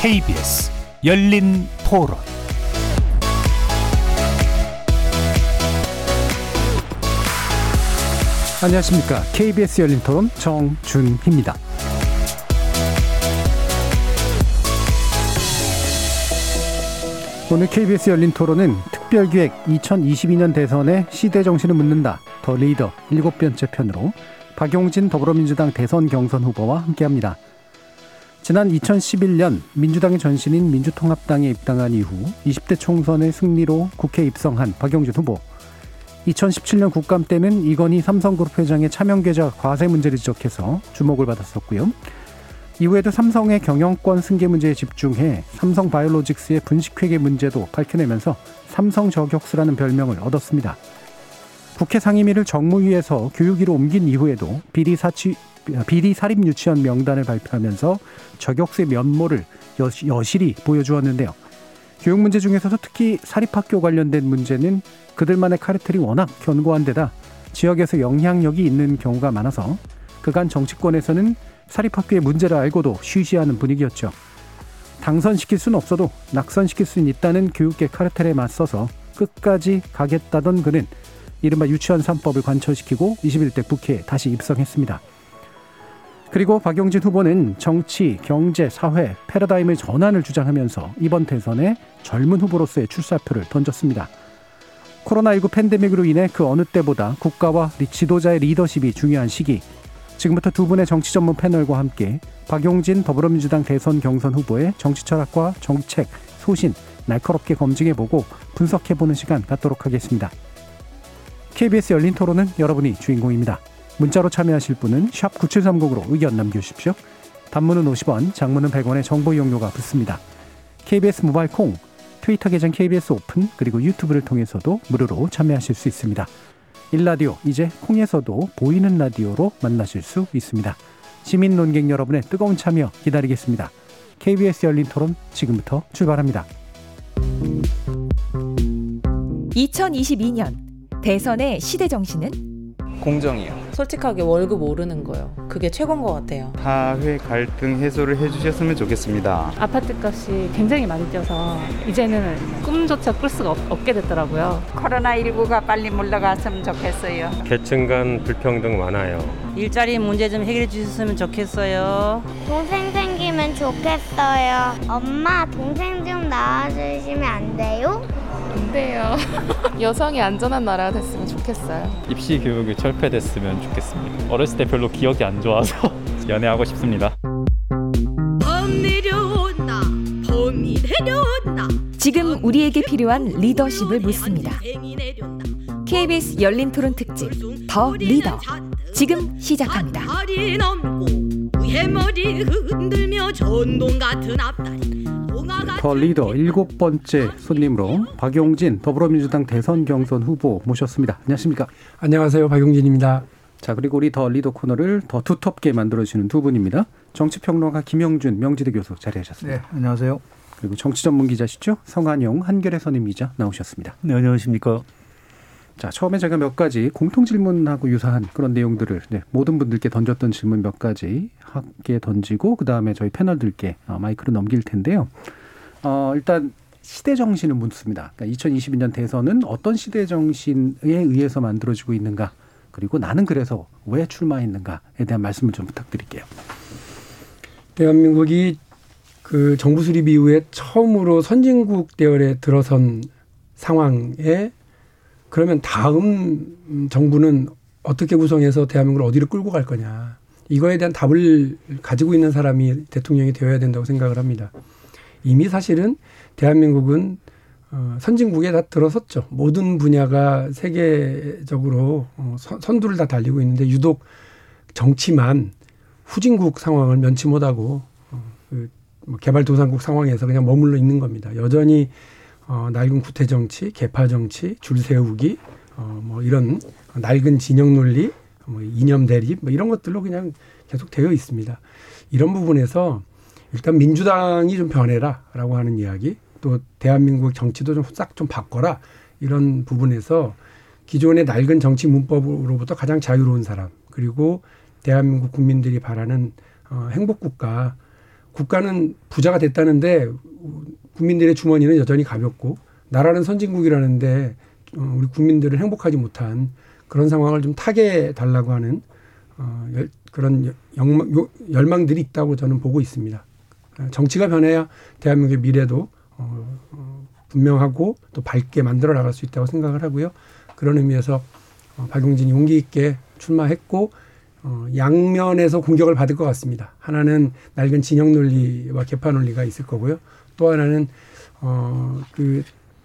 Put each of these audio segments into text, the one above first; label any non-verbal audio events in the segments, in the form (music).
KBS 열린 토론 안녕하십니까. KBS 열린 토론 정준희입니다. KBS 열린 토론은 특별기획 2022년 대선의 시대 정신을 묻는다. 더 리더 일곱 번째 편으로 박용진 더불어민주당 대선 경선 후보와 함께합니다. 지난 2011년 민주당의 전신인 민주통합당에 입당한 이후 20대 총선의 승리로 국회 입성한 박용진 후보. 2017년 국감 때는 이건희 삼성그룹 회장의 차명 계좌 과세 문제를 지적해서 주목을 받았었고요. 이후에도 삼성의 경영권 승계 문제에 집중해 삼성 바이오로직스의 분식회계 문제도 밝혀내면서 삼성 저격수라는 별명을 얻었습니다. 국회 상임위를 정무위에서 교육위로 옮긴 이후에도 비리 사치 비리 사립 유치원 명단을 발표하면서 저격수의 면모를 여실히 보여주었는데요. 교육 문제 중에서도 특히 사립학교 관련된 문제는 그들만의 카르텔이 워낙 견고한 데다 지역에서 영향력이 있는 경우가 많아서 그간 정치권에서는 사립학교의 문제를 알고도 쉬쉬하는 분위기였죠. 당선시킬 수는 없어도 낙선시킬 수는 있다는 교육계 카르텔에 맞서서 끝까지 가겠다던 그는 이른바 유치원 3법을 관철시키고 21대 국회에 다시 입성했습니다. 그리고 박용진 후보는 정치, 경제, 사회, 패러다임의 전환을 주장하면서 이번 대선에 젊은 후보로서의 출사표를 던졌습니다. 코로나19 팬데믹으로 인해 그 어느 때보다 국가와 지도자의 리더십이 중요한 시기. 지금부터 두 분의 정치 전문 패널과 함께 박용진 더불어민주당 대선 경선 후보의 정치 철학과 정책, 소신 날카롭게 검증해보고 분석해보는 시간 갖도록 하겠습니다. KBS 열린 토론은 여러분이 주인공입니다. 문자로 참여하실 분은 9730으로 의견 남겨주십시오. 단문은 50원, 장문은 100원의 정보 이용료가 붙습니다. KBS 모바일 콩, 트위터 계정 KBS 오픈, 그리고 유튜브를 통해서도 무료로 참여하실 수 있습니다. 일라디오, 이제 콩에서도 보이는 라디오로 만나실 수 있습니다. 시민 논객 여러분의 뜨거운 참여 기다리겠습니다. KBS 열린 토론 지금부터 출발합니다. 2022년 대선의 시대 정신은 공정이요. 솔직하게 월급 오르는 거요. 그게 최고인 것 같아요. 사회 갈등 해소를 해주셨으면 좋겠습니다. 아파트 값이 굉장히 많이 뛰어서 이제는 꿈조차 꿀 수가 없, 게 됐더라고요. 코로나19가 빨리 물러갔으면 좋겠어요. 계층 간 불평등 많아요. 일자리 문제 좀 해결해 주셨으면 좋겠어요. 동생 생기면 좋겠어요. 엄마, 동생 좀 낳아주시면 안 돼요? 안 돼요. (laughs) 여성이 안전한 나라가 됐으면 좋겠어요. 입시 교육이 철폐됐으면 좋겠습니다. 어렸을 때 별로 기억이 안 좋아서 (laughs) 연애하고 싶습니다. 봄 내려온다. 봄이 내려온다. 지금 우리에게 필요한 리더십을 묻습니다. KBS 열린 토론 특집 The Leader 지금 시작합니다. The Leader 일곱 번째 손님으로 박용진 더불어민주당 대선 경선 후보 모셨습니다. 안녕하십니까? 안녕하세요. 박용진입니다. 자, 그리고 우리 The Leader 코너를 더 두텁게 만들어주시는 두 분입니다. 정치평론가 김형준 명지대 교수 자리하셨습니다. 네, 안녕하세요. 그리고 정치 전문 기자시죠? 성한용 한겨레 선임 기자 나오셨습니다. 네, 안녕하십니까? 자, 처음에 제가 몇 가지 공통 질문하고 유사한 그런 내용들을 네, 모든 분들께 던졌던 질문 몇 가지 함께 던지고 그 다음에 저희 패널들께 어, 마이크를 넘길 텐데요. 어, 일단 시대 정신을 묻습니다. 그러니까 2022년 대선은 어떤 시대 정신에 의해서 만들어지고 있는가? 그리고 나는 그래서 왜 출마했는가에 대한 말씀을 좀 부탁드릴게요. 대한민국이 그 정부 수립 이후에 처음으로 선진국 대열에 들어선 상황에 그러면 다음 정부는 어떻게 구성해서 대한민국을 어디로 끌고 갈 거냐. 이거에 대한 답을 가지고 있는 사람이 대통령이 되어야 된다고 생각을 합니다. 이미 사실은 대한민국은 어, 선진국에 다 들어섰죠. 모든 분야가 세계적으로 어, 선두를 다 달리고 있는데 유독 정치만 후진국 상황을 면치 못하고 어, 그뭐 개발도상국 상황에서 그냥 머물러 있는 겁니다. 여전히 어, 낡은 구태 정치, 개파 정치, 줄 세우기, 어, 뭐 이런 낡은 진영 논리, 뭐 이념 대립, 뭐 이런 것들로 그냥 계속 되어 있습니다. 이런 부분에서 일단 민주당이 좀 변해라라고 하는 이야기, 또 대한민국 정치도 좀 싹 좀 바꿔라 이런 부분에서 기존의 낡은 정치 문법으로부터 가장 자유로운 사람 그리고 대한민국 국민들이 바라는 어, 행복 국가 국가는 부자가 됐다는데 국민들의 주머니는 여전히 가볍고 나라는 선진국이라는데 어, 우리 국민들은 행복하지 못한 그런 상황을 좀 타게 달라고 하는 어, 열, 그런 열망, 열망들이 있다고 저는 보고 있습니다. 정치가 변해야 대한민국의 미래도 어, 어, 분명하고 또 밝게 만들어 나갈 수 있다고 생각을 하고요. 그런 의미에서 어, 박용진이 용기 있게 출마했고 어, 양면에서 공격을 받을 것 같습니다. 하나는 낡은 진영 논리와 개파 논리가 있을 거고요. 또 하나는 어, 그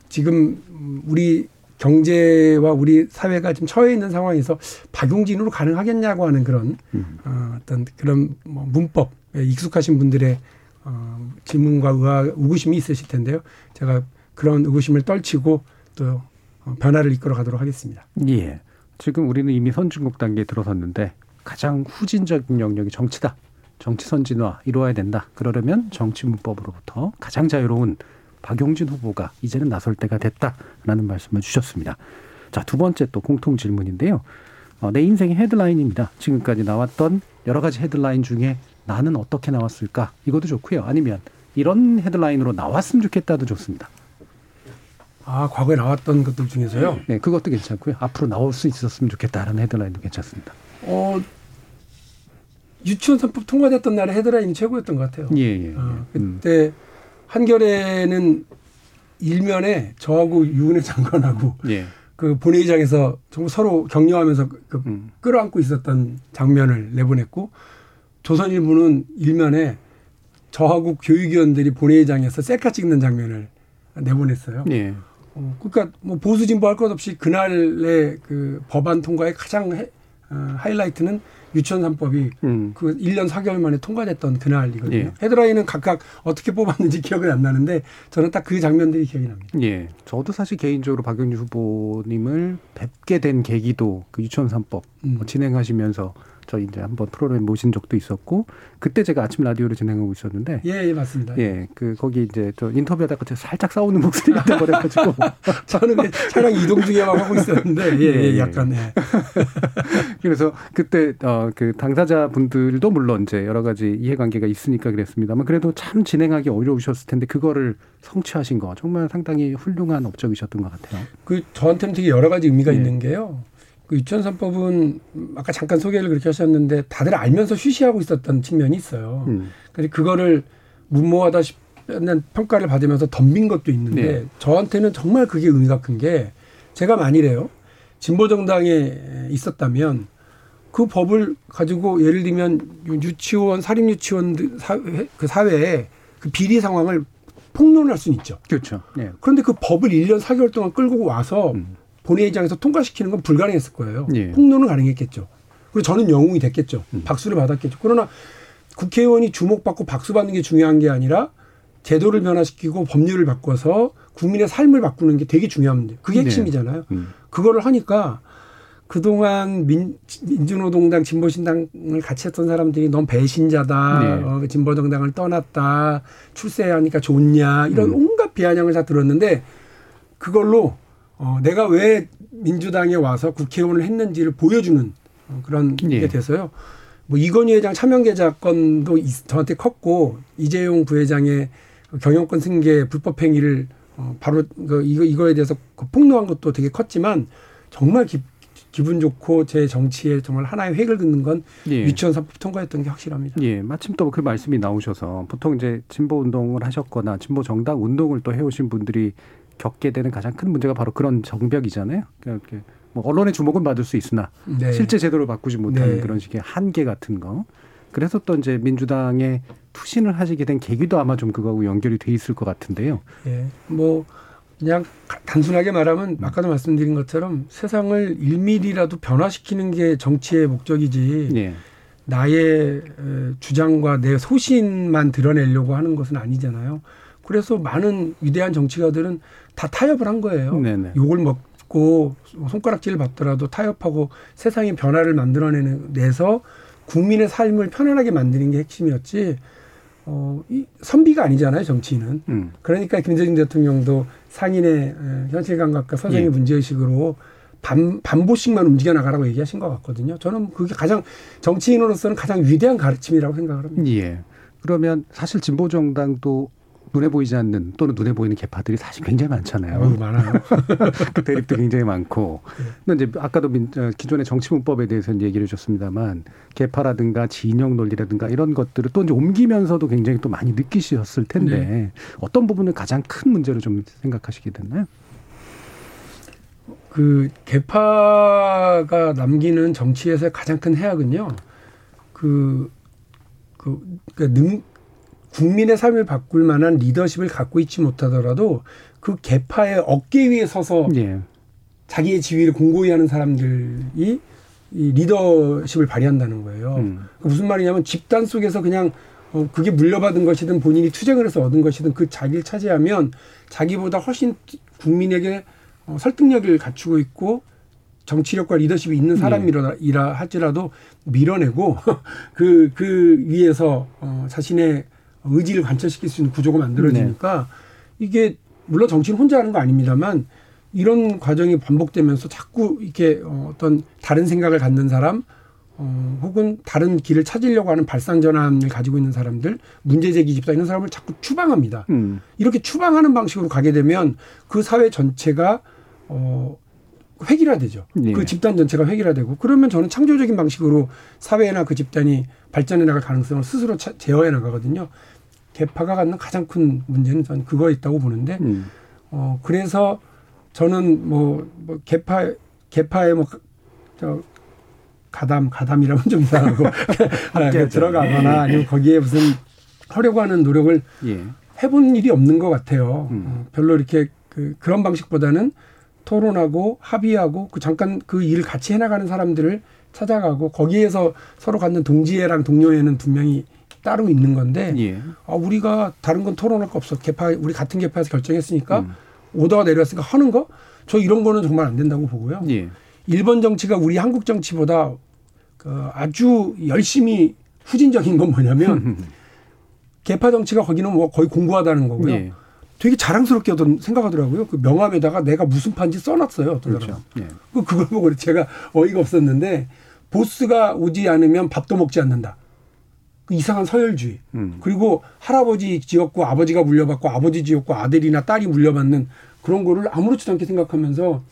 지금 우리 경제와 우리 사회가 지금 처해 있는 상황에서 박용진으로 가능하겠냐고 하는 그런 음. 어, 어떤 그런 뭐 문법에 익숙하신 분들의 어, 질문과 의아, 의구심이 있으실 텐데요. 제가 그런 의구심을 떨치고 또 어, 변화를 이끌어 가도록 하겠습니다. 예. 지금 우리는 이미 선진국 단계에 들어섰는데 가장 후진적인 영역이 정치다. 정치 선진화 이루어야 된다. 그러려면 정치 문법으로부터 가장 자유로운 박용진 후보가 이제는 나설 때가 됐다라는 말씀을 주셨습니다. 자, 두 번째 또 공통 질문인데요. 어, 내 인생의 헤드라인입니다. 지금까지 나왔던 여러 가지 헤드라인 중에 나는 어떻게 나왔을까? 이것도 좋고요. 아니면 이런 헤드라인으로 나왔으면 좋겠다도 좋습니다. 아, 과거에 나왔던 것들 중에서요? 네, 그것도 괜찮고요. 앞으로 나올 수 있었으면 좋겠다라는 헤드라인도 괜찮습니다. 어, 유치원 선법 통과됐던 날에 헤드라인이 최고였던 것 같아요. 예, 예. 어, 그때 음. 한겨레는 일면에 저하고 유은혜 장관하고 예. 그 본회의장에서 정말 서로 격려하면서 그 음. 끌어안고 있었던 장면을 내보냈고 조선일보는 일면에 저하고 교육위원들이 본회의장에서 셀카 찍는 장면을 내보냈어요. 예. 어, 그러니까 뭐 보수 진보 할 것 없이 그날의 그 법안 통과의 가장 해, 어, 하이라이트는 유치원 3법이 음. 그 1년 4개월 만에 통과됐던 그날이거든요. 예. 헤드라인은 각각 어떻게 뽑았는지 기억은 안 나는데 저는 딱 그 장면들이 기억이 납니다. 예. 저도 사실 개인적으로 박영준 후보님을 뵙게 된 계기도 그 유치원 3법 음. 진행하시면서 저 이제 한번 프로그램 모신 적도 있었고 그때 제가 아침 라디오를 진행하고 있었는데 예, 예 맞습니다. 예, 그 거기 이제 저 인터뷰하다가 제가 살짝 싸우는 목소리가 (laughs) 돼버려 가지고 (laughs) 저는 그 차량 이동 중에 막 하고 있었는데 예, 예, 예. 약간 예. (laughs) 그래서 그때 어 그 당사자 분들도 물론 이제 여러 가지 이해관계가 있으니까 그랬습니다만 그래도 참 진행하기 어려우셨을 텐데 그거를 성취하신 거 정말 상당히 훌륭한 업적이셨던 것 같아요. 그 저한테는 되게 여러 가지 의미가 예. 있는 게요. 그 유치원 3법은 아까 잠깐 소개를 그렇게 하셨는데 다들 알면서 쉬쉬하고 있었던 측면이 있어요. 음. 근데 그거를 무모하다 싶는 평가를 받으면서 덤빈 것도 있는데 네. 저한테는 정말 그게 의미가 큰 게 제가 만일에요. 진보 정당에 있었다면 그 법을 가지고 예를 들면 유치원 사립 유치원 사회, 그 사회에 그 비리 상황을 폭로할 수는 있죠. 그렇죠. 네. 그런데 그 법을 1년 4개월 동안 끌고 와서 음. 본회의장에서 통과시키는 건 불가능했을 거예요. 예. 폭로는 가능했겠죠. 그리고 저는 영웅이 됐겠죠. 음. 박수를 받았겠죠. 그러나 국회의원이 주목받고 박수 받는 게 중요한 게 아니라 제도를 변화시키고 법률을 바꿔서 국민의 삶을 바꾸는 게 되게 중요한 문제. 그게 네. 핵심이잖아요. 네. 음. 그거를 하니까 그동안 민, 민주노동당, 진보신당을 같이 했던 사람들이 넌 배신자다. 네. 어, 진보정당을 떠났다. 출세하니까 좋냐. 이런 음. 온갖 비아냥을 다 들었는데 그걸로 어, 내가 왜 민주당에 와서 국회의원을 했는지를 보여주는 어, 그런 예. 게 돼서요. 뭐 이건희 회장 차명계좌 건도 저한테 컸고 이재용 부회장의 경영권 승계 불법 행위를 어, 바로 그 이거 이거에 대해서 그 폭로한 것도 되게 컸지만 정말 기, 기분 좋고 제 정치에 정말 하나의 획을 긋는 건 예. 유치원 사법 통과했던 게 확실합니다. 예, 마침 또 그 말씀이 나오셔서 보통 이제 진보 운동을 하셨거나 진보 정당 운동을 또 해오신 분들이 겪게 되는 가장 큰 문제가 바로 그런 정벽이잖아요. 그러니까 뭐 언론의 주목은 받을 수 있으나 네. 실제 제도를 바꾸지 못하는 네. 그런 식의 한계 같은 거. 그래서 또 이제 민주당에 투신을 하시게 된 계기도 아마 좀 그거하고 연결이 돼 있을 것 같은데요. 예. 뭐 그냥 단순하게 말하면 아까도 말씀드린 것처럼 세상을 1미리라도 변화시키는 게 정치의 목적이지 예. 나의 주장과 내 소신만 드러내려고 하는 것은 아니잖아요. 그래서 많은 위대한 정치가들은 다 타협을 한 거예요. 네네. 욕을 먹고 손가락질을 받더라도 타협하고 세상의 변화를 만들어내는 내서 국민의 삶을 편안하게 만드는 게 핵심이었지. 어, 이 선비가 아니잖아요, 정치인은. 음. 그러니까 김대중 대통령도 상인의 현실 감각과 서정의 예. 문제의식으로 반, 반보씩만 움직여 나가라고 얘기하신 것 같거든요. 저는 그게 가장 정치인으로서는 가장 위대한 가르침이라고 생각을 합니다. 예. 그러면 사실 진보 정당도 눈에 보이지 않는 또는 눈에 보이는 개파들이 사실 굉장히 많잖아요. 어, 많아요. (laughs) 그 대립도 굉장히 많고. 근데 이제 아까도 민, 어, 기존의 정치문법에 대해서 얘기를 해줬습니다만 개파라든가 진영 논리라든가 이런 것들을 또 이제 옮기면서도 굉장히 또 많이 느끼셨을 텐데 네. 어떤 부분을 가장 큰 문제로 좀 생각하시게 됐나요? 그 개파가 남기는 정치에서의 가장 큰 해악은요. 그, 그, 그 능, 국민의 삶을 바꿀 만한 리더십을 갖고 있지 못하더라도 그 개파의 어깨 위에 서서 예. 자기의 지위를 공고히 하는 사람들이 이 리더십을 발휘한다는 거예요. 음. 그 무슨 말이냐면 집단 속에서 그냥 어, 그게 물려받은 것이든 본인이 투쟁을 해서 얻은 것이든 그 자리를 차지하면 자기보다 훨씬 국민에게 어, 설득력을 갖추고 있고 정치력과 리더십이 있는 사람이라 이라 할지라도 밀어내고 (laughs) 그, 그 위에서 어, 자신의 의지를 관철시킬 수 있는 구조가 만들어지니까 이게 물론 정치는 혼자 하는 거 아닙니다만 이런 과정이 반복되면서 자꾸 이렇게 어, 어떤 다른 생각을 갖는 사람 어, 혹은 다른 길을 찾으려고 하는 발상전환을 가지고 있는 사람들, 문제제기 집사 이런 사람을 자꾸 추방합니다. 음. 이렇게 추방하는 방식으로 가게 되면 그 사회 전체가 어, 획일화되죠. 예. 그 집단 전체가 획일화되고 그러면 저는 창조적인 방식으로 사회나 그 집단이 발전해 나갈 가능성을 스스로 차, 제어해 나가거든요. 개파가 갖는 가장 큰 문제는 저는 그거에 있다고 보는데 음. 어 그래서 저는 뭐, 뭐 개파 개파에 뭐저 가담 가담이라면 좀 이상하고 (laughs) (laughs) 아, 그 들어가거나 아니면 거기에 무슨 하려고 하는 노력을 예. 해본 일이 없는 것 같아요. 음. 어, 별로 이렇게 그 그런 방식보다는 토론하고 합의하고 그 잠깐 그 일을 같이 해나가는 사람들을 찾아가고 거기에서 서로 갖는 동지애랑 동료애는 분명히 따로 있는 건데 예. 아, 우리가 다른 건 토론할 거 없어. 개파 우리 같은 개파에서 결정했으니까 음. 오더가 내려왔으니까 하는 거? 저 이런 거는 정말 안 된다고 보고요. 예. 일본 정치가 우리 한국 정치보다 그 아주 열심히 후진적인 건 뭐냐면 (laughs) 개파 정치가 거기는 뭐 거의 공부하다는 거고요. 예. 되게 자랑스럽게 어떤 생각하더라고요. 그 명함에다가 내가 무슨 판지 써놨어요. 어떤 그렇죠. 예. 그 그걸 보고 제가 어이가 없었는데 보스가 오지 않으면 밥도 먹지 않는다. 그 이상한 서열주의. 음. 그리고 할아버지 지었고 아버지가 물려받고 아버지 지었고 아들이나 딸이 물려받는 그런 거를 아무렇지도 않게 생각하면서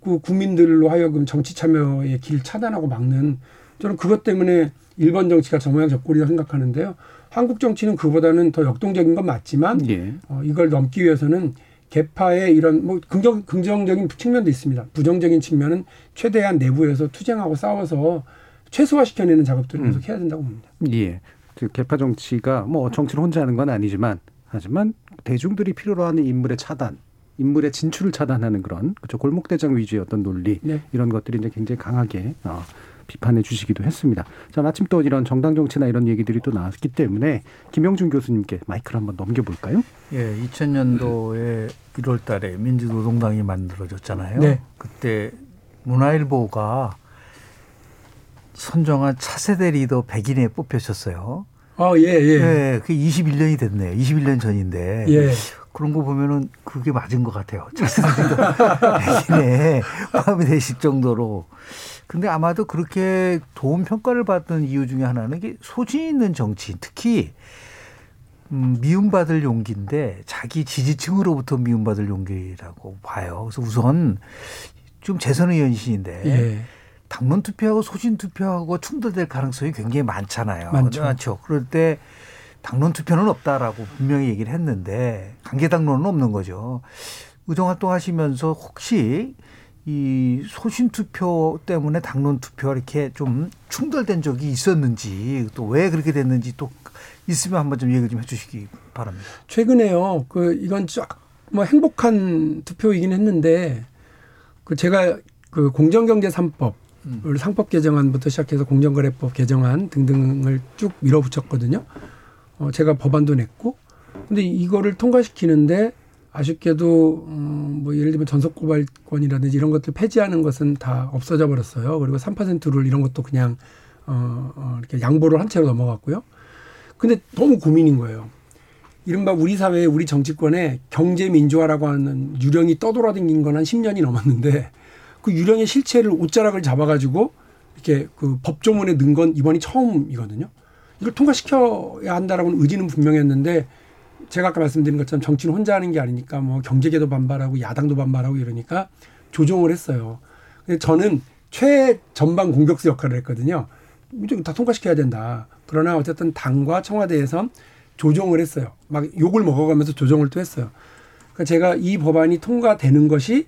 그 국민들로 하여금 정치 참여의 길 차단하고 막는 저는 그것 때문에 일본 정치가 저 모양 저 꼴이라 생각하는데요. 한국 정치는 그보다는 더 역동적인 건 맞지만 예. 어, 이걸 넘기 위해서는 개파의 이런 뭐 긍정 긍정적인 측면도 있습니다. 부정적인 측면은 최대한 내부에서 투쟁하고 싸워서 최소화시켜내는 작업들을 계속 해야 된다고 봅니다. 예. 그 개파 정치가 뭐 정치를 혼자 하는 건 아니지만 하지만 대중들이 필요로 하는 인물의 차단, 인물의 진출을 차단하는 그런 그죠 골목대장 위주의 어떤 논리 네. 이런 것들이 이제 굉장히 강하게 어, 비판해 주시기도 했습니다. 자 마침 또 이런 정당 정치나 이런 얘기들이 또 나왔기 때문에 김영준 교수님께 마이크를 한번 넘겨볼까요? 예, 2000년도에 1월 달에 민주노동당이 만들어졌잖아요. 네. 그때 문화일보가 선정한 차세대 리더 100인에 뽑혔었어요. 아, 예, 예. 네, 그게 21년이 됐네요. 21년 전인데. 예. 그런 거 보면은 그게 맞은 것 같아요. 차세대 리더 100인에 (laughs) 포함이 되실 정도로. 근데 아마도 그렇게 좋은 평가를 받던 이유 중에 하나는 이게 소신 있는 정치인, 특히 음, 미움받을 용기인데 자기 지지층으로부터 미움받을 용기라고 봐요. 그래서 우선 좀 재선 의원이신데 예. 당론 투표하고 소신 투표하고 충돌될 가능성이 굉장히 많잖아요. 많죠. 많죠. 그럴 때 당론 투표는 없다라고 분명히 얘기를 했는데 관계 당론은 없는 거죠. 의정 활동하시면서 혹시 이 소신 투표 때문에 당론 투표가 이렇게 좀 충돌된 적이 있었는지 또 왜 그렇게 됐는지 또 있으면 한번 좀 얘기를 좀 해주시기 바랍니다. 최근에요. 그 이건 쫙 뭐 행복한 투표이긴 했는데 그 제가 그 공정경제 3법 을 상법 개정안부터 시작해서 공정거래법 개정안 등등을 쭉 밀어붙였거든요. 어, 제가 법안도 냈고, 근데 이거를 통과시키는데 아쉽게도 음, 뭐 예를 들면 전속 고발권이라든지 이런 것들 폐지하는 것은 다 없어져 버렸어요. 그리고 3%룰 이런 것도 그냥 어, 어, 이렇게 양보를 한 채로 넘어갔고요. 근데 너무 고민인 거예요. 이른바 우리 사회에 우리 정치권에 경제 민주화라고 하는 유령이 떠돌아다닌 건 한 10년이 넘었는데 그 유령의 실체를 옷자락을 잡아가지고 이렇게 그 법조문에 넣은 건 이번이 처음이거든요. 이걸 통과시켜야 한다라고는 의지는 분명했는데 제가 아까 말씀드린 것처럼 정치는 혼자 하는 게 아니니까 뭐 경제계도 반발하고 야당도 반발하고 이러니까 조정을 했어요. 근데 저는 최전방 공격수 역할을 했거든요. 다 통과시켜야 된다. 그러나 어쨌든 당과 청와대에서 조정을 했어요. 막 욕을 먹어가면서 조정을 또 했어요. 그러니까 제가 이 법안이 통과되는 것이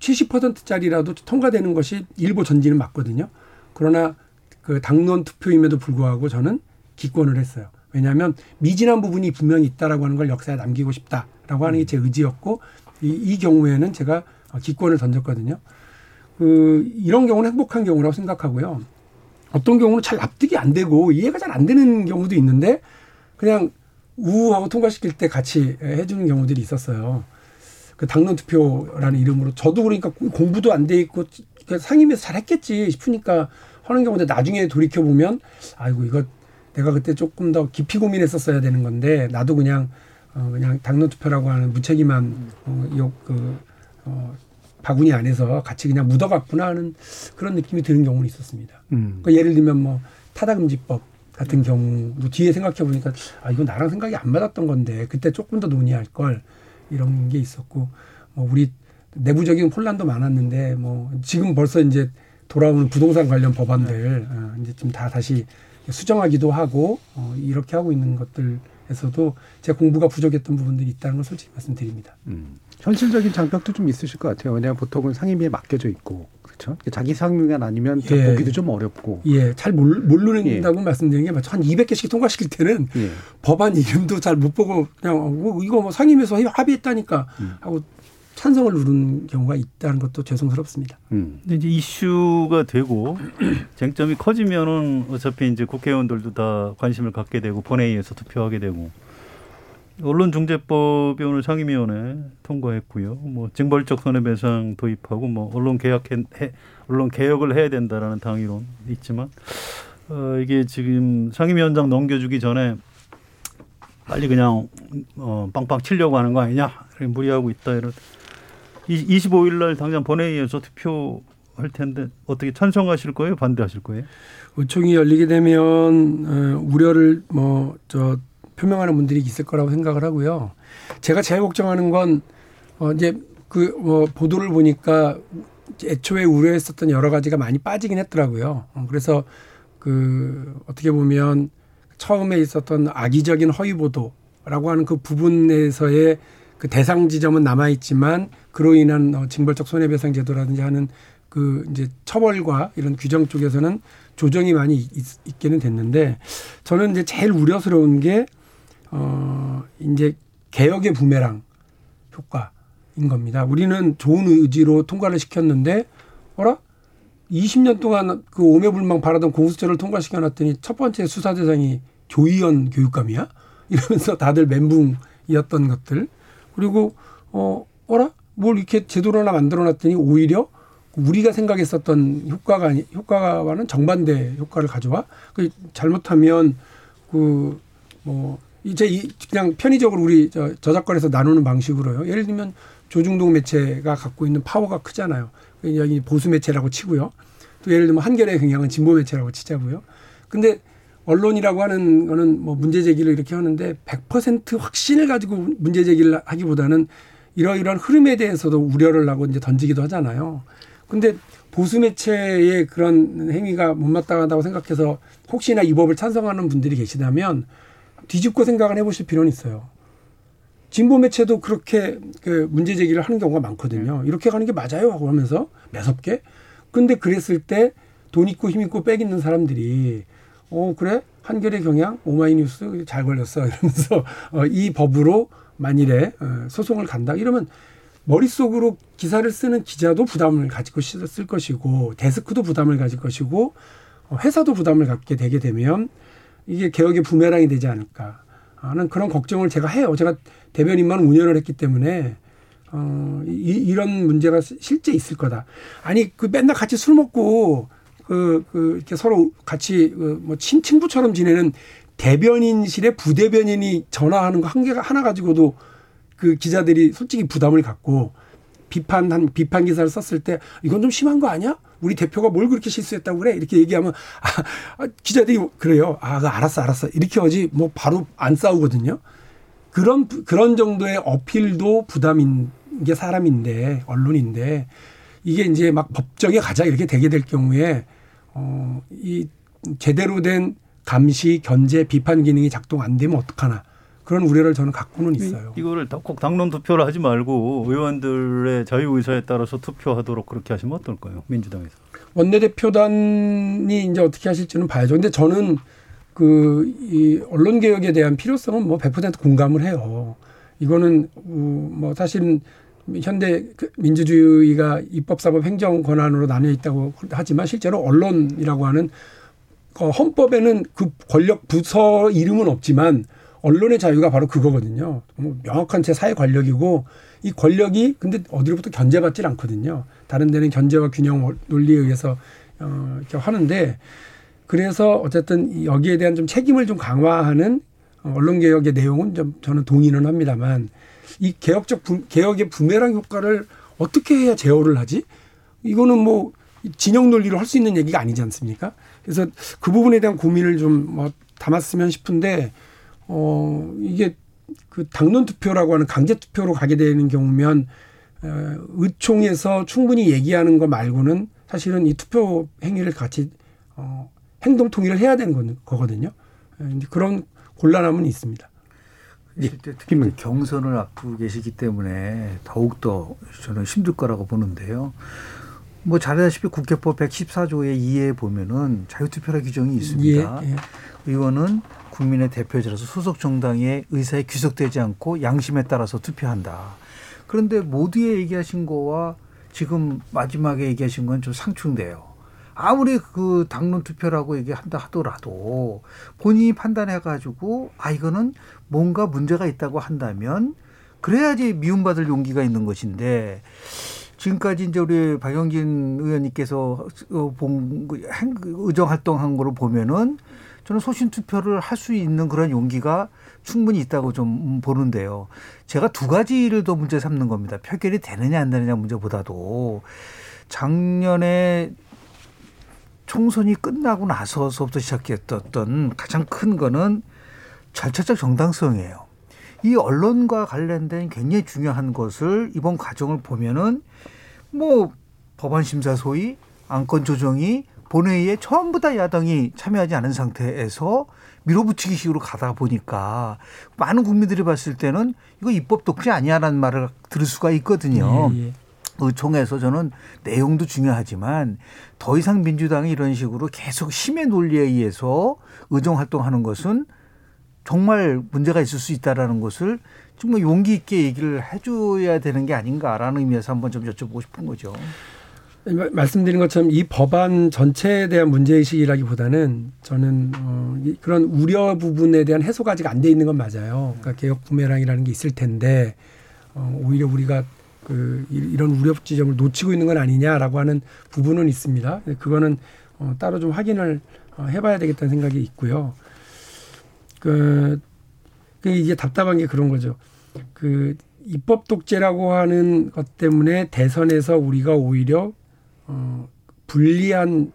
70%짜리라도 통과되는 것이 일보 전진은 맞거든요. 그러나 그 당론 투표임에도 불구하고 저는 기권을 했어요. 왜냐하면 미진한 부분이 분명히 있다라고 하는 걸 역사에 남기고 싶다라고 하는 게 제 의지였고 이, 이 경우에는 제가 기권을 던졌거든요. 그 이런 경우는 행복한 경우라고 생각하고요. 어떤 경우는 잘 납득이 안 되고 이해가 잘 안 되는 경우도 있는데 그냥 우하고 통과시킬 때 같이 해주는 경우들이 있었어요. 그 당론 투표라는 이름으로 저도 그러니까 공부도 안 돼 있고 상임위에서 잘했겠지 싶으니까 하는 경우인데 나중에 돌이켜 보면 아이고 이거 내가 그때 조금 더 깊이 고민했었어야 되는 건데 나도 그냥 어 그냥 당론 투표라고 하는 무책임한 어그 어, 바구니 안에서 같이 그냥 묻어갔구나 하는 그런 느낌이 드는 경우는 있었습니다. 음. 그러니까 예를 들면 뭐 타다금지법 같은 경우도 뒤에 생각해 보니까 아 이거 나랑 생각이 안 맞았던 건데 그때 조금 더 논의할 걸 이런 게 있었고 뭐 우리 내부적인 혼란도 많았는데 뭐 지금 벌써 이제 돌아오는 부동산 관련 법안들 어, 이제 좀 다 다시 수정하기도 하고 어, 이렇게 하고 있는 것들에서도 제 공부가 부족했던 부분들이 있다는 걸 솔직히 말씀드립니다. 음. 현실적인 장벽도 좀 있으실 것 같아요. 왜냐하면 보통은 상임위에 맡겨져 있고 그렇죠. 자기 상임위가 아니면 예. 보기도 좀 어렵고. 예, 잘 모르, 모르는다고 예. 말씀드린 게 한 200개씩 통과시킬 때는 예. 법안 이름도 잘 못 보고 그냥 뭐 이거 뭐 상임위에서 합의했다니까 음. 하고 찬성을 누른 경우가 있다는 것도 죄송스럽습니다. 음. 근데 이제 이슈가 되고 (clears throat) 쟁점이 커지면은 어차피 이제 국회의원들도 다 관심을 갖게 되고 본회의에서 투표하게 되고 언론중재법이 오늘 상임위원회 통과했고요. 뭐 징벌적 손해배상 도입하고 뭐 언론 개혁 해 언론 개혁을 해야 된다라는 당위론 있지만 어 이게 지금 상임위원장 넘겨주기 전에 빨리 그냥 어 빵빵 치려고 하는 거 아니냐 무리하고 있다 이런 25일 날 당장 본회의에서 투표 할 텐데 어떻게 찬성하실 거예요? 반대하실 거예요? 의총이 열리게 되면 어, 우려를 뭐저 표명하는 분들이 있을 거라고 생각을 하고요. 제가 제일 걱정하는 건 어, 이제 그 뭐 보도를 보니까 애초에 우려했었던 여러 가지가 많이 빠지긴 했더라고요. 어, 그래서 그 어떻게 보면 처음에 있었던 악의적인 허위 보도라고 하는 그 부분에서의 그 대상 지점은 남아 있지만 그로 인한 어, 징벌적 손해배상 제도라든지 하는 그 이제 처벌과 이런 규정 쪽에서는 조정이 많이 있, 있기는 됐는데 저는 이제 제일 우려스러운 게 어, 이제 개혁의 부메랑 효과인 겁니다. 우리는 좋은 의지로 통과를 시켰는데, 어라? 20년 동안 그 오매불망 바라던 공수처를 통과시켜 놨더니 첫 번째 수사 대상이 조희연 교육감이야? (laughs) 이러면서 다들 멘붕이었던 것들. 그리고, 어, 어라? 뭘 이렇게 제도로 하나 만들어 놨더니 오히려 우리가 생각했었던 효과가 효과와는 정반대 효과를 가져와. 그 잘못하면 그, 뭐, 이제 이 그냥 편의적으로 우리 저 저작권에서 나누는 방식으로요. 예를 들면 조중동 매체가 갖고 있는 파워가 크잖아요. 여기 보수 매체라고 치고요. 또 예를 들면 한겨레 경향은 진보 매체라고 치자고요. 근데 언론이라고 하는 거는 뭐 문제 제기를 이렇게 하는데 100% 확신을 가지고 문제 제기를 하기보다는 이러이러한 흐름에 대해서도 우려를 하고 이제 던지기도 하잖아요. 근데 보수 매체의 그런 행위가 못마땅하다고 생각해서 혹시나 이 법을 찬성하는 분들이 계시다면 뒤집고 생각을 해보실 필요는 있어요. 진보 매체도 그렇게 그 문제 제기를 하는 경우가 많거든요. 네. 이렇게 가는 게 맞아요 하고 하면서 매섭게. 근데 그랬을 때 돈 있고 힘 있고 빽 있는 사람들이 어 그래 한겨레 경향 오마이뉴스 잘 걸렸어 이러면서 어, 이 법으로 만일에 어, 소송을 간다 이러면 머릿속으로 기사를 쓰는 기자도 부담을 가지고 쓸 것이고 데스크도 부담을 가질 것이고 어, 회사도 부담을 갖게 되게 되면 이게 개혁의 부메랑이 되지 않을까 하는 그런 걱정을 제가 해요. 제가 대변인만 운영을 했기 때문에 어, 이, 이런 문제가 실제 있을 거다. 아니 그 맨날 같이 술 먹고 그, 그 이렇게 서로 같이 그뭐 친 친구처럼 지내는 대변인실에 부대변인이 전화하는 거 한 개가 하나 가지고도 그 기자들이 솔직히 부담을 갖고 비판한 비판 기사를 썼을 때 이건 좀 심한 거 아니야? 우리 대표가 뭘 그렇게 실수했다고 그래? 이렇게 얘기하면 아, 아, 기자들이 그래요. 아, 알았어, 알았어. 이렇게 하지 뭐 바로 안 싸우거든요. 그런 그런 정도의 어필도 부담인 게 사람인데 언론인데 이게 이제 막 법정에 가자 이렇게 되게 될 경우에 어, 이 제대로 된 감시, 견제, 비판 기능이 작동 안 되면 어떡하나. 그런 우려를 저는 갖고는 있어요. 이거를 꼭 당론 투표를 하지 말고 의원들의 자유 의사에 따라서 투표하도록 그렇게 하시면 어떨까요? 민주당에서. 원내대표단이 이제 어떻게 하실지는 봐야죠. 근데 저는 그 이 언론 개혁에 대한 필요성은 뭐 100% 공감을 해요. 이거는 뭐 사실은 현대 그 민주주의가 입법 사법 행정 권한으로 나뉘어 있다고 하지만 실제로 언론이라고 하는 그 헌법에는 그 권력 부서 이름은 없지만 언론의 자유가 바로 그거거든요. 뭐 명확한 제 사회 권력이고 이 권력이 근데 어디로부터 견제받질 않거든요. 다른 데는 견제와 균형 논리에 의해서 어 이렇게 하는데 그래서 어쨌든 여기에 대한 좀 책임을 좀 강화하는 언론 개혁의 내용은 좀 저는 동의는 합니다만 이 개혁적 부, 개혁의 부메랑 효과를 어떻게 해야 제어를 하지? 이거는 뭐 진영 논리로 할 수 있는 얘기가 아니지 않습니까? 그래서 그 부분에 대한 고민을 좀 뭐 담았으면 싶은데 어 이게 그 당론 투표라고 하는 강제 투표로 가게 되는 경우면 어, 의총에서 충분히 얘기하는 거 말고는 사실은 이 투표 행위를 같이 어 행동 통일을 해야 되는 거거든요. 그런 곤란함은 있습니다. 예, 특히 경선을 앞두고 계시기 때문에 더욱더 저는 힘들 거라고 보는데요. 뭐 잘하다시피 국회법 114조의 2에 보면은 자유투표라 규정이 있습니다. 예, 예. 의원은 국민의 대표자로서 소속 정당의 의사에 귀속되지 않고 양심에 따라서 투표한다. 그런데 모두에 얘기하신 거와 지금 마지막에 얘기하신 건 좀 상충돼요. 아무리 그 당론 투표라고 얘기한다 하더라도 본인이 판단해 가지고 아 이거는 뭔가 문제가 있다고 한다면 그래야지 미움받을 용기가 있는 것인데 지금까지 이제 우리 박영진 의원님께서 어, 본그 의정 활동한 거를 보면은 저는 소신 투표를 할 수 있는 그런 용기가 충분히 있다고 좀 보는데요. 제가 두 가지를 더 문제 삼는 겁니다. 표결이 되느냐 안 되느냐 문제보다도 작년에 총선이 끝나고 나서서부터 시작했던 가장 큰 거는 절차적 정당성이에요. 이 언론과 관련된 굉장히 중요한 것을 이번 과정을 보면은 뭐 법안 심사 소위 안건 조정이 본회의에 전부 다 야당이 참여하지 않은 상태에서 밀어붙이기 식으로 가다 보니까 많은 국민들이 봤을 때는 이거 입법 독재 아니야라는 말을 들을 수가 있거든요. 예, 예. 의총에서 저는 내용도 중요하지만 더 이상 민주당이 이런 식으로 계속 힘의 논리에 의해서 의정 활동하는 것은 정말 문제가 있을 수 있다라는 것을 정말 용기 있게 얘기를 해줘야 되는 게 아닌가라는 의미에서 한번 좀 여쭤보고 싶은 거죠. 말씀드린 것처럼 이 법안 전체에 대한 문제의식이라기보다는 저는 어, 그런 우려 부분에 대한 해소가 아직 안 돼 있는 건 맞아요. 그러니까 개혁 부메랑이라는 게 있을 텐데 어, 오히려 우리가 그 이런 우려 지점을 놓치고 있는 건 아니냐라고 하는 부분은 있습니다. 그거는 어, 따로 좀 확인을 어, 해봐야 되겠다는 생각이 있고요. 그, 그 이게 답답한 게 그런 거죠. 그 입법 독재라고 하는 것 때문에 대선에서 우리가 오히려 어, 불리한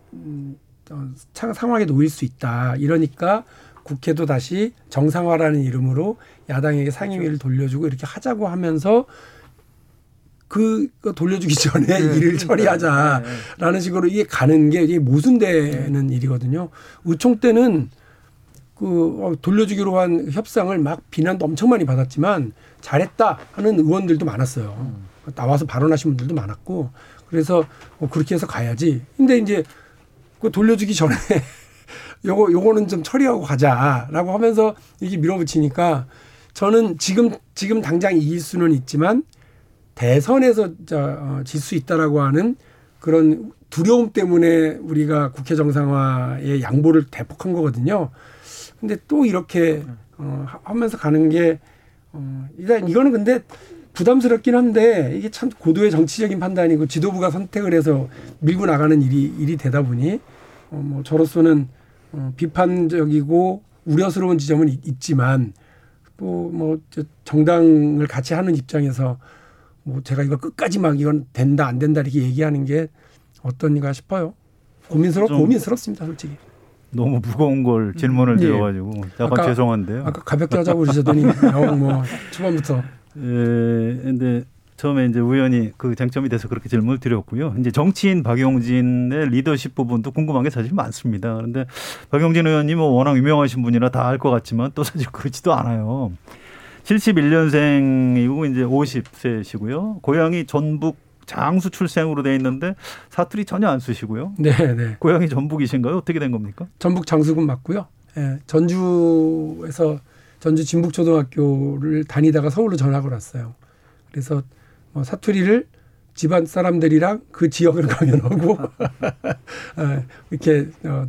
어, 상황에 놓일 수 있다. 이러니까 국회도 다시 정상화라는 이름으로 야당에게 상임위를 돌려주고 이렇게 하자고 하면서 그 돌려주기 전에 네, 일을 그러니까. 처리하자라는 네. 식으로 이게 가는 게 이게 모순되는 네. 일이거든요. 의총 때는 그 어, 돌려주기로 한 협상을 막 비난도 엄청 많이 받았지만 잘했다 하는 의원들도 많았어요. 음. 나와서 발언하신 분들도 많았고 그래서 뭐 그렇게 해서 가야지. 근데 이제 그 돌려주기 전에 (laughs) 요거 요거는 좀 처리하고 가자라고 하면서 이게 밀어붙이니까 저는 지금 지금 당장 이길 수는 있지만 대선에서 어, 질수 있다라고 하는 그런 두려움 때문에 우리가 국회 정상화의 양보를 대폭한 거거든요. 근데 또 이렇게 어, 하면서 가는 게 어, 일단 이거는 근데 부담스럽긴 한데 이게 참 고도의 정치적인 판단이고 지도부가 선택을 해서 밀고 나가는 일이 일이 되다 보니 어, 뭐 저로서는 어, 비판적이고 우려스러운 지점은 있, 지만 또 뭐 정당을 같이 하는 입장에서 뭐 제가 이걸 끝까지 막 이건 된다 안 된다 이렇게 얘기하는 게 어떤가 싶어요. 고민스러 고민스럽습니다, 솔직히. 너무 무거운 걸 질문을 예. 드려가지고 약간 아까- 죄송한데요. 아까 가볍게 하자고 그러셨더니 (laughs) 영뭐 초반부터 예, 근데 처음에 이제 우연히 그 쟁점이 돼서 그렇게 질문을 드렸고요. 이제 정치인 박용진의 리더십 부분도 궁금한 게 사실 많습니다. 그런데 박용진 의원님은 워낙 유명하신 분이라 다 알 것 같지만 또 사실 그렇지도 않아요. 71년생이고 이제 50세시고요. 고향이 전북 장수 출생으로 돼 있는데 사투리 전혀 안 쓰시고요. 네, 네. 고향이 전북이신가요? 어떻게 된 겁니까? 전북 장수군 맞고요. 예, 전주에서 전주 진북초등학교를 다니다가 서울로 전학을 왔어요. 그래서 뭐 사투리를 집안 사람들이랑 그 지역을 가면 하고 아, 이렇게 어,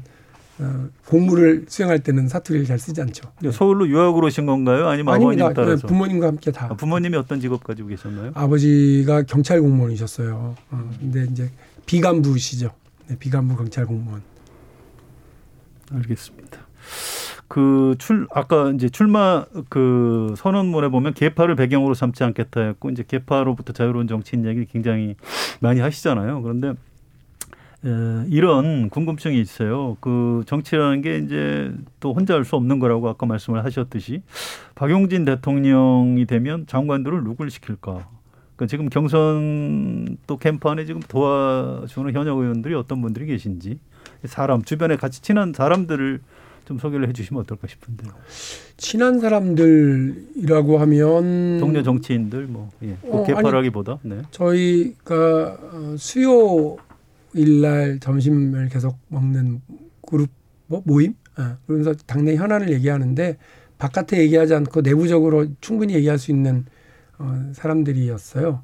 어, 공무를 수행할 때는 사투리를 잘 쓰지 않죠. 서울로 유학을 오신 건가요? 아니면 아닙니다. 아버님 따라서? 부모님과 함께 다. 아, 부모님이 어떤 직업 가지고 계셨나요? 아버지가 경찰 공무원이셨어요. 어, 근데 이제 비간부시죠. 네, 비간부 경찰 공무원. 알겠습니다. 그 출 아까 이제 출마 그 선언문에 보면 개파를 배경으로 삼지 않겠다 했고 이제 개파로부터 자유로운 정치인 얘기 굉장히 많이 하시잖아요. 그런데 에, 이런 궁금증이 있어요. 그 정치라는 게 이제 또 혼자 할 수 없는 거라고 아까 말씀을 하셨듯이 박용진 대통령이 되면 장관들을 누굴 시킬까? 그러니까 지금 경선 또 캠프 안에 지금 도와주는 현역 의원들이 어떤 분들이 계신지 사람 주변에 같이 친한 사람들을 좀 소개를 해주시면 어떨까 싶은데요. 친한 사람들이라고 하면 동료 정치인들 뭐 예. 어, 꼭 개파라기보다 네. 저희가 어, 수요일 날 점심을 계속 먹는 그룹 뭐 모임 예, 그러면서 당내 현안을 얘기하는데 바깥에 얘기하지 않고 내부적으로 충분히 얘기할 수 있는 어, 사람들이었어요.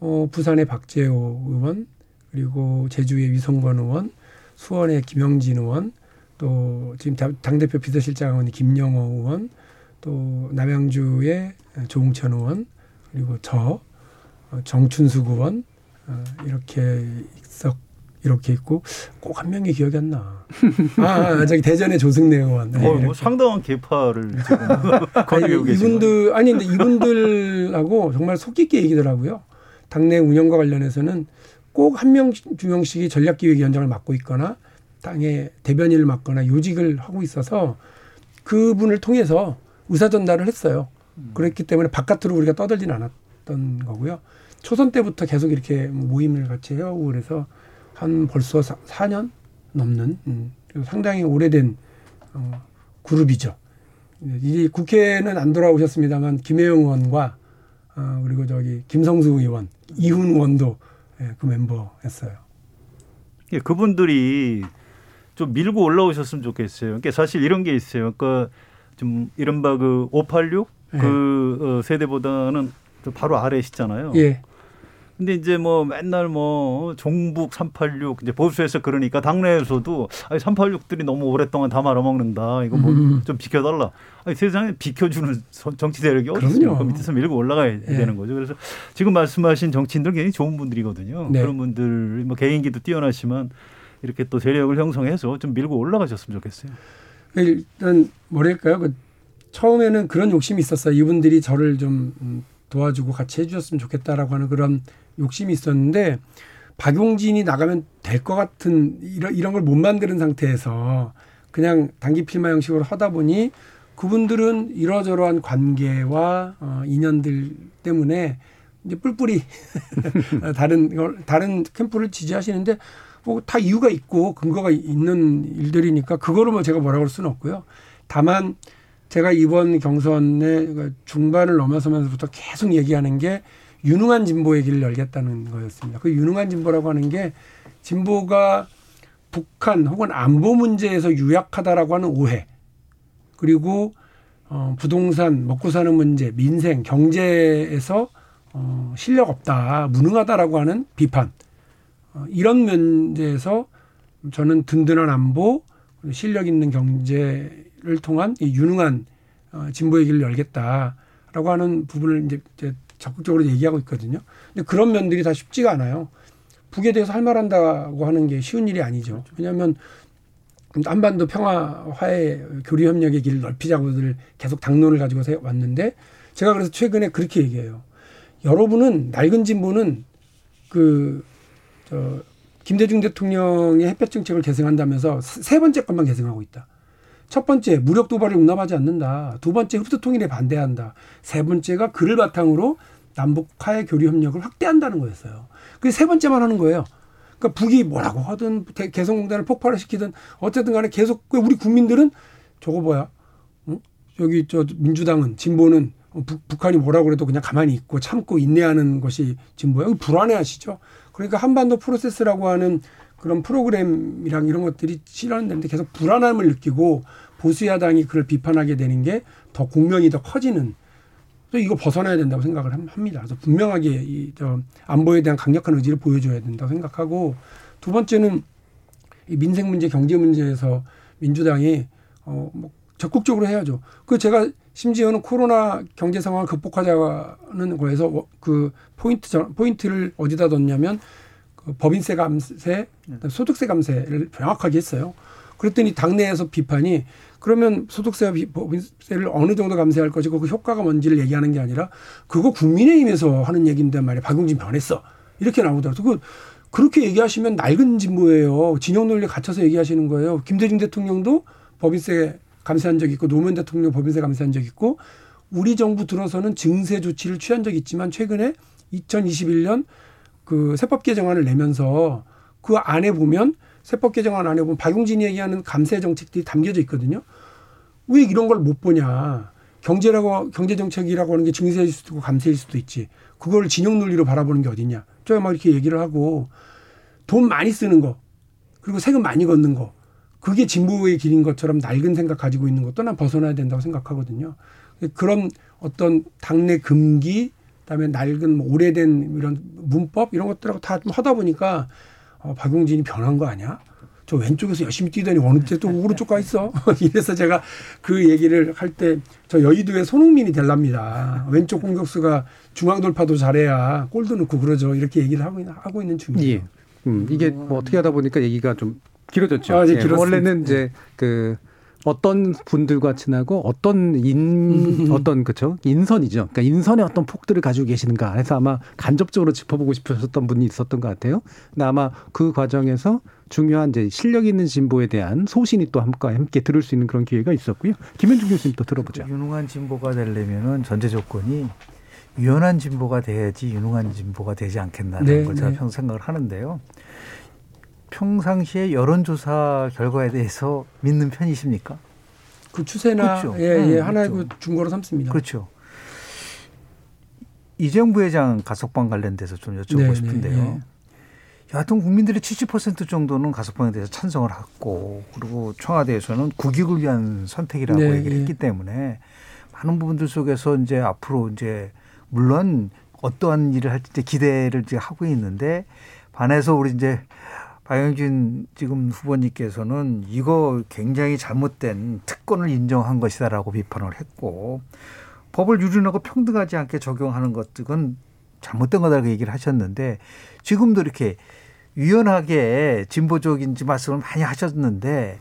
어, 부산의 박재호 의원 그리고 제주의 위성권 의원 수원의 김영진 의원 또 지금 당 대표 비서실장 의원이 김영호 의원 또 남양주의 조홍천 의원 그리고 저 어, 정춘숙 의원 어, 이렇게 있었 이렇게 있고 꼭 한 명이 기억이 안 나. (laughs) 아, 아 저기 대전의 조승래 의원. 네, 어, 뭐. 상당한 개파를 (laughs) 거느리고 계시고 이분들 아니 근데 이분들하고 정말 속 깊게 얘기더라고요. 당내 운영과 관련해서는 꼭 한 명 두 명씩이 전략기획위원장을 맡고 있거나 당의 대변인을 맡거나 요직을 하고 있어서 그분을 통해서 의사 전달을 했어요. 그랬기 때문에 바깥으로 우리가 떠들진 않았던 거고요. 초선 때부터 계속 이렇게 모임을 같이 해오고 그래서 한 벌써 사, 4년 넘는 음, 상당히 오래된 어, 그룹이죠. 이 국회는 안 돌아오셨습니다만 김혜영 의원과 어, 그리고 저기 김성수 의원, 이훈 의원도 예, 그 멤버였어요. 예, 그분들이 좀 밀고 올라오셨으면 좋겠어요. 그러니까 사실 이런 게 있어요. 그러니까 좀 이른바 그 586 예. 그 어, 세대보다는 좀 바로 아래시잖아요. 예. 근데 이제 뭐 맨날 뭐 종북 386 이제 보수에서 그러니까 당내에서도 아니 386들이 너무 오랫동안 다 말아먹는다. 이거 뭐 음. 좀 비켜달라. 아니 세상에 비켜주는 선- 정치 세력이 어디? 그럼요. 그 밑에서 밀고 올라가야 예. 되는 거죠. 그래서 지금 말씀하신 정치인들 굉장히 좋은 분들이거든요. 네. 그런 분들 뭐 개인기도 뛰어나시만 이렇게 또 세력을 형성해서 좀 밀고 올라가셨으면 좋겠어요. 일단 뭐랄까요? 그 처음에는 그런 욕심이 있었어요. 이분들이 저를 좀 음, 도와주고 같이 해주셨으면 좋겠다라고 하는 그런 욕심이 있었는데 박용진이 나가면 될 것 같은 이런 이런 걸 못 만드는 상태에서 그냥 단기 필마 형식으로 하다 보니 그분들은 이러저러한 관계와 어, 인연들 때문에 이제 뿔뿔이 (laughs) 다른 걸 다른 캠프를 지지하시는데 뭐 다 이유가 있고 근거가 있는 일들이니까 그거를 뭐 제가 뭐라고 할 수는 없고요. 다만 제가 이번 경선의 그 중반을 넘어서면서부터 계속 얘기하는 게 유능한 진보의 길을 열겠다는 거였습니다. 그 유능한 진보라고 하는 게 진보가 북한 혹은 안보 문제에서 유약하다라고 하는 오해 그리고 어, 부동산 먹고 사는 문제, 민생, 경제에서 어, 실력 없다, 무능하다라고 하는 비판 어, 이런 문제에서 저는 든든한 안보, 실력 있는 경제를 통한 이 유능한 어, 진보의 길을 열겠다라고 하는 부분을 이제, 적극적으로 얘기하고 있거든요. 근데 그런 면들이 다 쉽지가 않아요. 북에 대해서 할 말한다고 하는 게 쉬운 일이 아니죠. 왜냐하면 한반도 평화 화해 교류 협력의 길을 넓히자고들 계속 당론을 가지고 세- 왔는데 제가 그래서 최근에 그렇게 얘기해요. 여러분은 낡은 진보는 그 저 김대중 대통령의 햇볕 정책을 계승한다면서 세 번째 것만 계승하고 있다. 첫 번째 무력 도발을 용납하지 않는다. 두 번째 흡수 통일에 반대한다. 세 번째가 그를 바탕으로 남북 화해 교류 협력을 확대한다는 거였어요. 그 세 번째만 하는 거예요. 그러니까 북이 뭐라고 하든 개성공단을 폭발을 시키든 어쨌든 간에 계속 우리 국민들은 저거 뭐야? 응? 여기 저 민주당은 진보는 북, 북한이 뭐라고 그래도 그냥 가만히 있고 참고 인내하는 것이 진보야. 불안해하시죠. 그러니까 한반도 프로세스라고 하는 그런 프로그램이랑 이런 것들이 실현되는데 계속 불안함을 느끼고 보수 야당이 그를 비판하게 되는 게 더 공명이 더 커지는 또 이거 벗어나야 된다고 생각을 합니다. 그래서 분명하게 이 저 안보에 대한 강력한 의지를 보여줘야 된다고 생각하고 두 번째는 이 민생 문제, 경제 문제에서 민주당이 어뭐 적극적으로 해야죠. 그 제가 심지어는 코로나 경제 상황을 극복하자는 거에서 그 포인트 포인트를 어디다 뒀냐면 그 법인세 감세, 소득세 감세를 명확하게 했어요. 그랬더니 당내에서 비판이 그러면 소득세와 법인세를 어느 정도 감세할 것이고 그 효과가 뭔지를 얘기하는 게 아니라 그거 국민의힘에서 하는 얘기인데 말이야. 박용진 변했어. 이렇게 나오더라도 그 그렇게 얘기하시면 낡은 진보예요. 진영 논리 에 갇혀서 얘기하시는 거예요. 김대중 대통령도 법인세 감세한 적 있고 노무현 대통령 법인세 감세한 적 있고 우리 정부 들어서는 증세 조치를 취한 적 있지만 최근에 2021년 그 세법 개정안을 내면서 그 안에 보면 세법 개정안 안에 보면 박용진이 얘기하는 감세 정책들이 담겨져 있거든요. 왜 이런 걸 못 보냐? 경제라고 경제 정책이라고 하는 게 증세일 수도 있고 감세일 수도 있지. 그걸 진영 논리로 바라보는 게 어딨냐? 저가 막 이렇게 얘기를 하고 돈 많이 쓰는 거 그리고 세금 많이 걷는 거 그게 진보의 길인 것처럼 낡은 생각 가지고 있는 것도 난 벗어나야 된다고 생각하거든요. 그런 어떤 당내 금기, 그다음에 낡은 뭐 오래된 이런 문법 이런 것들하고 다 좀 하다 보니까 어, 박용진이 변한 거 아니야? 저 왼쪽에서 열심히 뛰더니 어느 때 또 오른쪽 가 있어. (laughs) 이래서 제가 그 얘기를 할 때 저 여의도의 손흥민이 될랍니다. 왼쪽 공격수가 중앙 돌파도 잘해야 골도 넣고 그러죠. 이렇게 얘기를 하고, 하고 있는 중이에요. 예. 음, 이게 뭐 어떻게 하다 보니까 얘기가 좀 길어졌죠. 아, 예, 원래는 이제 그 어떤 분들과 친하고 어떤 인 (laughs) 어떤 그쵸 인선이죠. 그러니까 인선의 어떤 폭들을 가지고 계시는가 해서 아마 간접적으로 짚어보고 싶으셨던 분이 있었던 것 같아요. 근데 아마 그 과정에서 중요한 이제 실력 있는 진보에 대한 소신이 또 함께 함께 들을 수 있는 그런 기회가 있었고요. 김현중 교수님 또 들어보죠. 그 유능한 진보가 되려면은 전제 조건이 유연한 진보가 돼야지 유능한 진보가 되지 않겠나라는 네, 걸 제가 네. 평소 생각을 하는데요. 평상시에 여론조사 결과에 대해서 믿는 편이십니까? 그 추세나 그렇죠. 예, 예, 음, 하나의 그렇죠. 그 중거로 삼습니다. 그렇죠. 이재용 부회장 가석방 관련돼서 좀 여쭤보고 네, 네, 싶은데요. 예. 여하튼 국민들의 70% 정도는 가석방에 대해서 찬성을 했고 그리고 청와대에서는 국익을 위한 선택이라고 네, 얘기를 예. 했기 때문에 많은 부분들 속에서 이제 앞으로 이제 물론 어떠한 일을 할지 기대를 이제 하고 있는데 반해서 우리 이제 박영진 지금 후보님께서는 이거 굉장히 잘못된 특권을 인정한 것이다라고 비판을 했고 법을 유린하고 평등하지 않게 적용하는 것들은 잘못된 거다라고 얘기를 하셨는데 지금도 이렇게 유연하게 진보적인지 말씀을 많이 하셨는데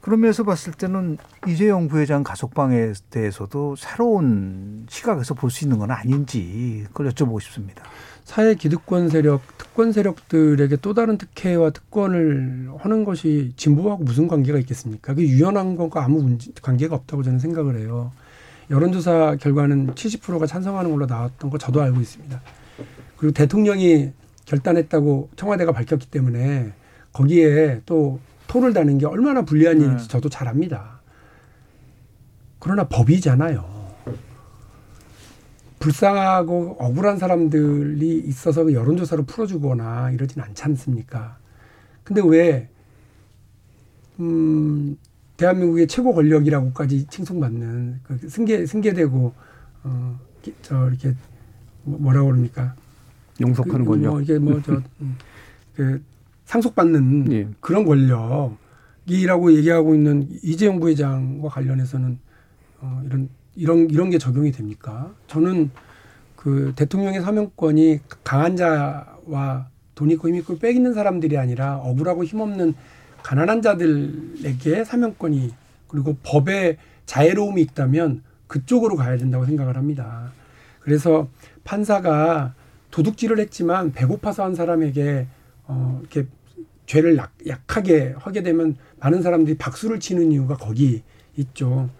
그런 면에서 봤을 때는 이재용 부회장 가석방에 대해서도 새로운 시각에서 볼 수 있는 건 아닌지 그걸 여쭤보고 싶습니다. 사회 기득권 세력, 특권 세력들에게 또 다른 특혜와 특권을 하는 것이 진보하고 무슨 관계가 있겠습니까? 그게 유연한 것과 아무 문제, 관계가 없다고 저는 생각을 해요. 여론조사 결과는 70%가 찬성하는 걸로 나왔던 거 저도 알고 있습니다. 그리고 대통령이 결단했다고 청와대가 밝혔기 때문에 거기에 또 토를 다는 게 얼마나 불리한 일인지 저도 잘 압니다. 그러나 법이잖아요. 불쌍하고 억울한 사람들이 있어서 그 여론조사로 풀어주거나 이러진 않지 않습니까? 근데 왜, 음, 대한민국의 최고 권력이라고까지 칭송받는, 그 승계, 승계되고, 어, 기- 저, 이렇게, 뭐- 뭐라고 그럽니까? 용속하는 그, 권력. 뭐 이게 뭐, 저, (laughs) 음, 그, 상속받는 예. 그런 권력이라고 얘기하고 있는 이재용 부회장과 관련해서는 어, 이런 이런 이런 게 적용이 됩니까? 저는 그 대통령의 사명권이 강한 자와 돈 있고 힘 있고 빽 있는 사람들이 아니라 억울하고 힘없는 가난한 자들에게 사명권이 그리고 법에 자애로움이 있다면 그쪽으로 가야 된다고 생각을 합니다. 그래서 판사가 도둑질을 했지만 배고파서 한 사람에게 어 이렇게 죄를 약, 약하게 하게 되면 많은 사람들이 박수를 치는 이유가 거기 있죠.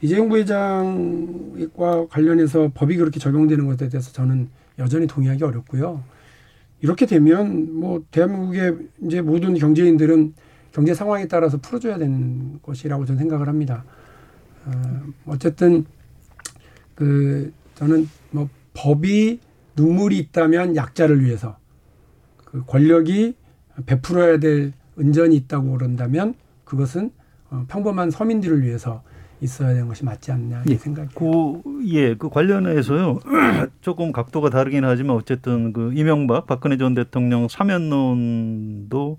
이재용 부회장과 관련해서 법이 그렇게 적용되는 것에 대해서 저는 여전히 동의하기 어렵고요. 이렇게 되면 뭐 대한민국의 이제 모든 경제인들은 경제 상황에 따라서 풀어줘야 되는 것이라고 저는 생각을 합니다. 어, 어쨌든 그 저는 뭐 법이 눈물이 있다면 약자를 위해서 그 권력이 베풀어야 될 은전이 있다고 그런다면 그것은 어, 평범한 서민들을 위해서 있어야 되는 것이 맞지 않냐 이 예, 생각이. 그, 예, 그 관련해서요. (clears throat) 조금 각도가 다르긴 하지만 어쨌든 그 이명박 박근혜 전 대통령 사면론도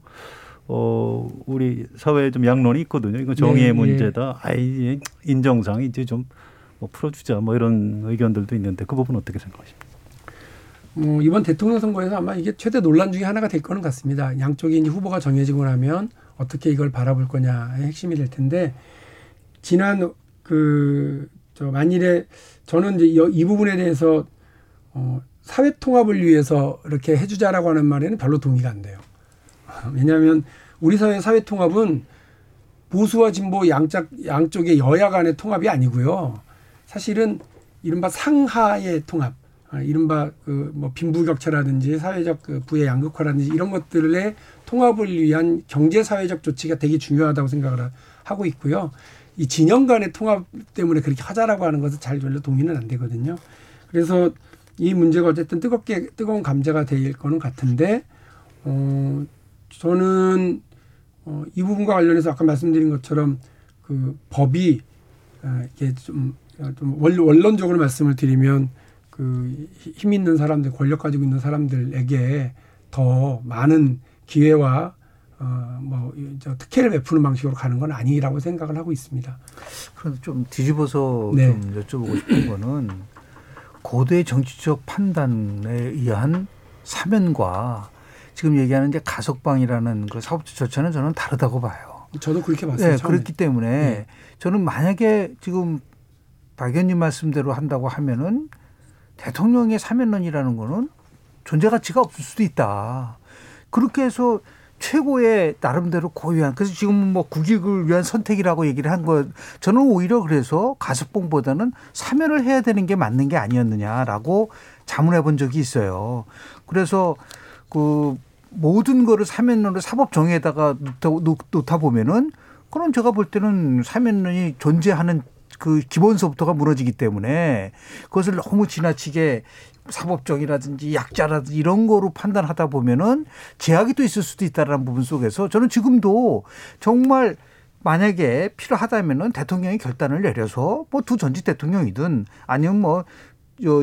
어 우리 사회에 좀 양론이 있거든요. 이거 정의의 네, 문제다. 아이 인정상 이제 좀 뭐 풀어주자 뭐 이런 의견들도 있는데 그 부분 어떻게 생각하십니까? 뭐 이번 대통령 선거에서 아마 이게 최대 논란 중에 하나가 될 거는 같습니다. 양쪽이 이제 후보가 정해지고 나면 어떻게 이걸 바라볼 거냐의 핵심이 될 텐데 지난 그 저 만일에 저는 이제 이 부분에 대해서 어 사회 통합을 위해서 이렇게 해주자라고 하는 말에는 별로 동의가 안 돼요. (laughs) 왜냐하면 우리 사회 사회 통합은 보수와 진보 양짝 양쪽의 여야 간의 통합이 아니고요. 사실은 이른바 상하의 통합, 아, 이른바 그 뭐 빈부격차라든지 사회적 그 부의 양극화라든지 이런 것들의 통합을 위한 경제 사회적 조치가 되게 중요하다고 생각을 하고 있고요. 이 진영 간의 통합 때문에 그렇게 하자라고 하는 것은 잘 별로 동의는 안 되거든요. 그래서 이 문제가 어쨌든 뜨겁게 뜨거운 감자가 될 거는 같은데 어 저는 어, 이 부분과 관련해서 아까 말씀드린 것처럼 그 법이 어, 이게 좀, 좀 원론적으로 말씀을 드리면 그 힘 있는 사람들, 권력 가지고 있는 사람들에게 더 많은 기회와 어뭐 특혜를 베푸는 방식으로 가는 건 아니라고 생각을 하고 있습니다. 그런데 좀 뒤집어서 네. 좀 여쭤보고 싶은 거는 고도의 정치적 판단에 의한 사면과 지금 얘기하는 이제 가석방이라는 그 사법적 절차는 저는 다르다고 봐요. 저도 그렇게 봤어요. 네, 처음에. 그렇기 때문에 네. 저는 만약에 지금 박 의원님 말씀대로 한다고 하면은 대통령의 사면론이라는 거는 존재 가치가 없을 수도 있다. 그렇게 해서 최고의 나름대로 고유한 그래서 지금 뭐 국익을 위한 선택이라고 얘기를 한 거 저는 오히려 그래서 가석봉보다는 사면을 해야 되는 게 맞는 게 아니었느냐라고 자문해 본 적이 있어요. 그래서 그 모든 거를 사면론을 사법 정의에다가 놓다, 놓다 보면은 그럼 제가 볼 때는 사면론이 존재하는 그 기본서부터가 무너지기 때문에 그것을 너무 지나치게 사법적이라든지 약자라든지 이런 거로 판단하다 보면은 제약이 또 있을 수도 있다라는 부분 속에서 저는 지금도 정말 만약에 필요하다면은 대통령이 결단을 내려서 뭐 두 전직 대통령이든 아니면 뭐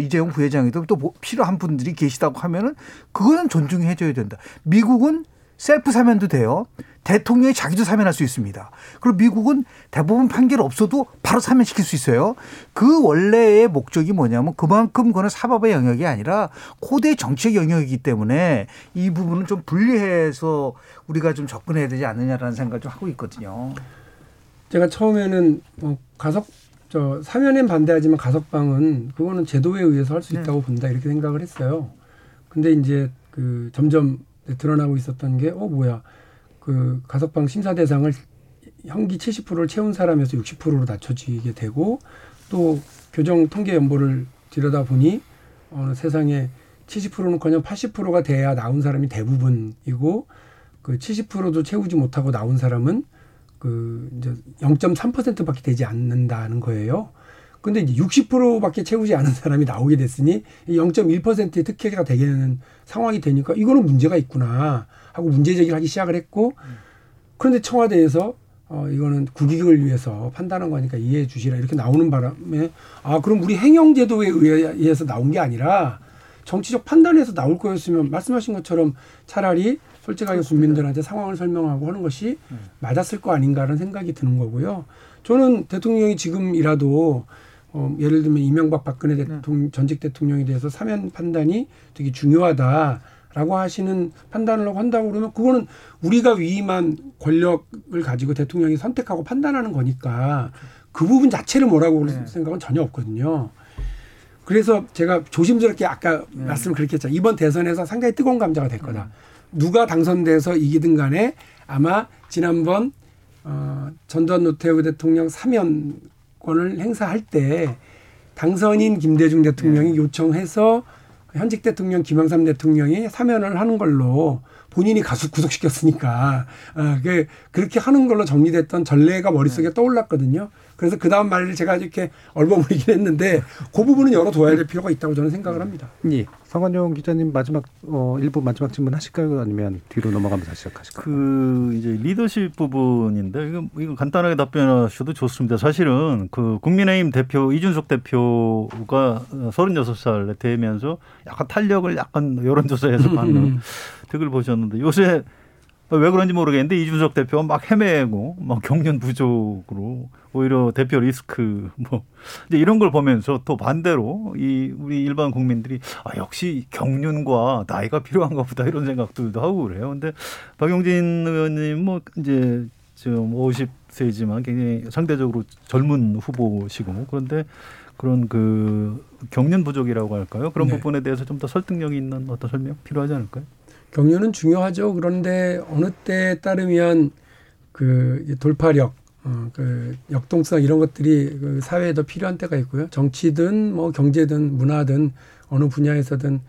이재용 부회장이든 또 뭐 필요한 분들이 계시다고 하면은 그거는 존중해 줘야 된다. 미국은 셀프 사면도 돼요. 대통령이 자기도 사면할 수 있습니다. 그리고 미국은 대부분 판결 없어도 바로 사면시킬 수 있어요. 그 원래의 목적이 뭐냐면 그만큼 그거는 사법의 영역이 아니라 고대 정치의 영역이기 때문에 이 부분은 좀 분리해서 우리가 좀 접근해야 되지 않느냐라는 생각을 좀 하고 있거든요. 제가 처음에는 뭐 가석 저 사면엔 반대하지만 가석방은 그거는 제도에 의해서 할수 네. 있다고 본다 이렇게 생각을 했어요. 근데 이제 그 점점 드러나고 있었던 게 어 뭐야 그 가석방 심사 대상을 형기 70%를 채운 사람에서 60%로 낮춰지게 되고 또 교정 통계 연보를 들여다 보니 어느 세상에 70%는 커녕 80%가 돼야 나온 사람이 대부분이고 그 70%도 채우지 못하고 나온 사람은 그 이제 0.3%밖에 되지 않는다는 거예요. 근데 이제 60%밖에 채우지 않은 사람이 나오게 됐으니 0.1%의 특혜가 되는 상황이 되니까 이거는 문제가 있구나 하고 문제 제기를 하기 시작을 했고 그런데 청와대에서 어 이거는 국익을 위해서 판단한 거니까 이해해 주시라 이렇게 나오는 바람에 아 그럼 우리 행정 제도에 의해서 나온 게 아니라 정치적 판단에서 나올 거였으면 말씀하신 것처럼 차라리 솔직하게 국민들한테 상황을 설명하고 하는 것이 맞았을 거 아닌가라는 생각이 드는 거고요. 저는 대통령이 지금이라도 어, 예를 들면 이명박 박근혜 대통령 전직 대통령에 대해서 사면 판단이 되게 중요하다 라고 하시는 판단을 한다고 그러면 그거는 우리가 위임한 권력을 가지고 대통령이 선택하고 판단하는 거니까 그 부분 자체를 뭐라고 네. 생각은 전혀 없거든요. 그래서 제가 조심스럽게 아까 네. 말씀을 그렇게 했죠. 이번 대선에서 상당히 뜨거운 감자가 될 거다. 누가 당선돼서 이기든 간에 아마 지난번 어, 전두환 노태우 대통령 사면 권을 행사할 때 당선인 김대중 대통령이 요청해서 현직 대통령 김영삼 대통령이 사면을 하는 걸로 본인이 가수 구속시켰으니까. 어, 그 그렇게 하는 걸로 정리됐던 전례가 머릿속에 떠올랐거든요. 그래서 그 다음 말을 제가 이렇게 얼버무리긴 했는데 그 부분은 열어둬야 될 필요가 있다고 저는 생각을 합니다. 예. 성관용 기자님 마지막 어, 일부 마지막 질문 하실까요? 아니면 뒤로 넘어가면서 시작하실까요? 그 이제 리더십 부분인데 이거 이거 간단하게 답변하셔도 좋습니다. 사실은 그 국민의힘 대표 이준석 대표가 36살 되면서 약간 탄력을 약간 여론조사에서 (laughs) 받는 득을 보셨는데 요새 왜 그런지 모르겠는데 이준석 대표가 막 헤매고 막 경련 부족으로 오히려 대표 리스크 뭐 이제 이런 걸 보면서 또 반대로 이 우리 일반 국민들이 아 역시 경륜과 나이가 필요한가 보다 이런 생각들도 하고 그래요. 근데 박용진 의원님 뭐 이제 지금 50세지만 굉장히 상대적으로 젊은 후보시고 그런데 그런 그 경륜 부족이라고 할까요? 그런 네. 부분에 대해서 좀 더 설득력이 있는 어떤 설명 필요하지 않을까요? 경륜은 중요하죠. 그런데 어느 때에 따르면 그 돌파력, 어, 그 역동성 이런 것들이 그 사회에 더 필요한 때가 있고요. 정치든 뭐 경제든 문화든 어느 분야에서든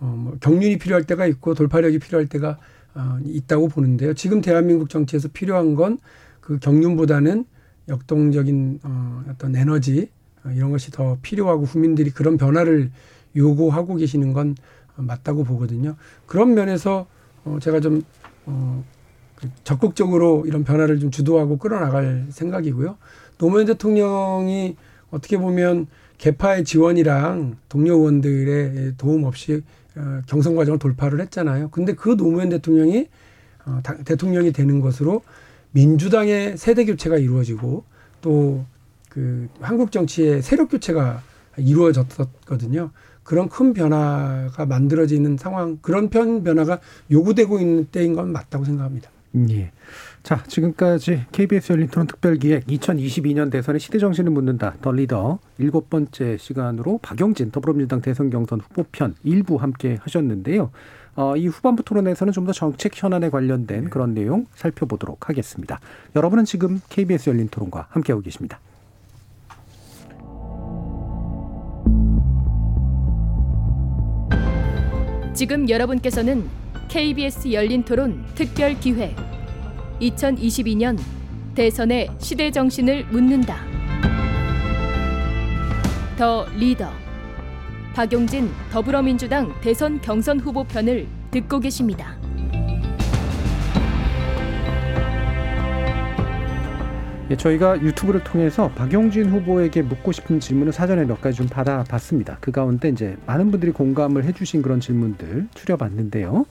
어, 뭐 경륜이 필요할 때가 있고 돌파력이 필요할 때가 어, 있다고 보는데요. 지금 대한민국 정치에서 필요한 건 그 경륜보다는 역동적인 어, 어떤 에너지 어, 이런 것이 더 필요하고 국민들이 그런 변화를 요구하고 계시는 건 어, 맞다고 보거든요. 그런 면에서 어, 제가 좀 어, 그 적극적으로 이런 변화를 좀 주도하고 끌어나갈 생각이고요. 노무현 대통령이 어떻게 보면 개파의 지원이랑 동료 의원들의 도움 없이 어, 경선 과정을 돌파를 했잖아요. 근데 그 노무현 대통령이 어, 다- 대통령이 되는 것으로 민주당의 세대 교체가 이루어지고 또 그 한국 정치의 세력 교체가 이루어졌었거든요. 그런 큰 변화가 만들어지는 상황, 그런 편 변화가 요구되고 있는 때인 건 맞다고 생각합니다. 예. 자, 지금까지 KBS 열린 토론 특별기획 2022년 대선의 시대 정신을 묻는다. 더 리더 일곱 번째 시간으로 박영진 더불어민주당 대선 경선 후보편 일부 함께 하셨는데요. 어, 이 후반부 토론에서는 좀 더 정책 현안에 관련된 그런 내용 살펴보도록 하겠습니다. 여러분은 지금 KBS 열린 토론과 함께하고 계십니다. 지금 여러분께서는 KBS 열린 토론 특별 기획 2022년 대선의 시대 정신을 묻는다. 더 리더 박용진 더불어민주당 대선 경선 후보 편을 듣고 계십니다. 예, 저희가 유튜브를 통해서 박용진 후보에게 묻고 싶은 질문을 사전에 몇 가지 좀 받아봤습니다. 그 가운데 이제 많은 분들이 공감을 해주신 그런 질문들 추려봤는데요.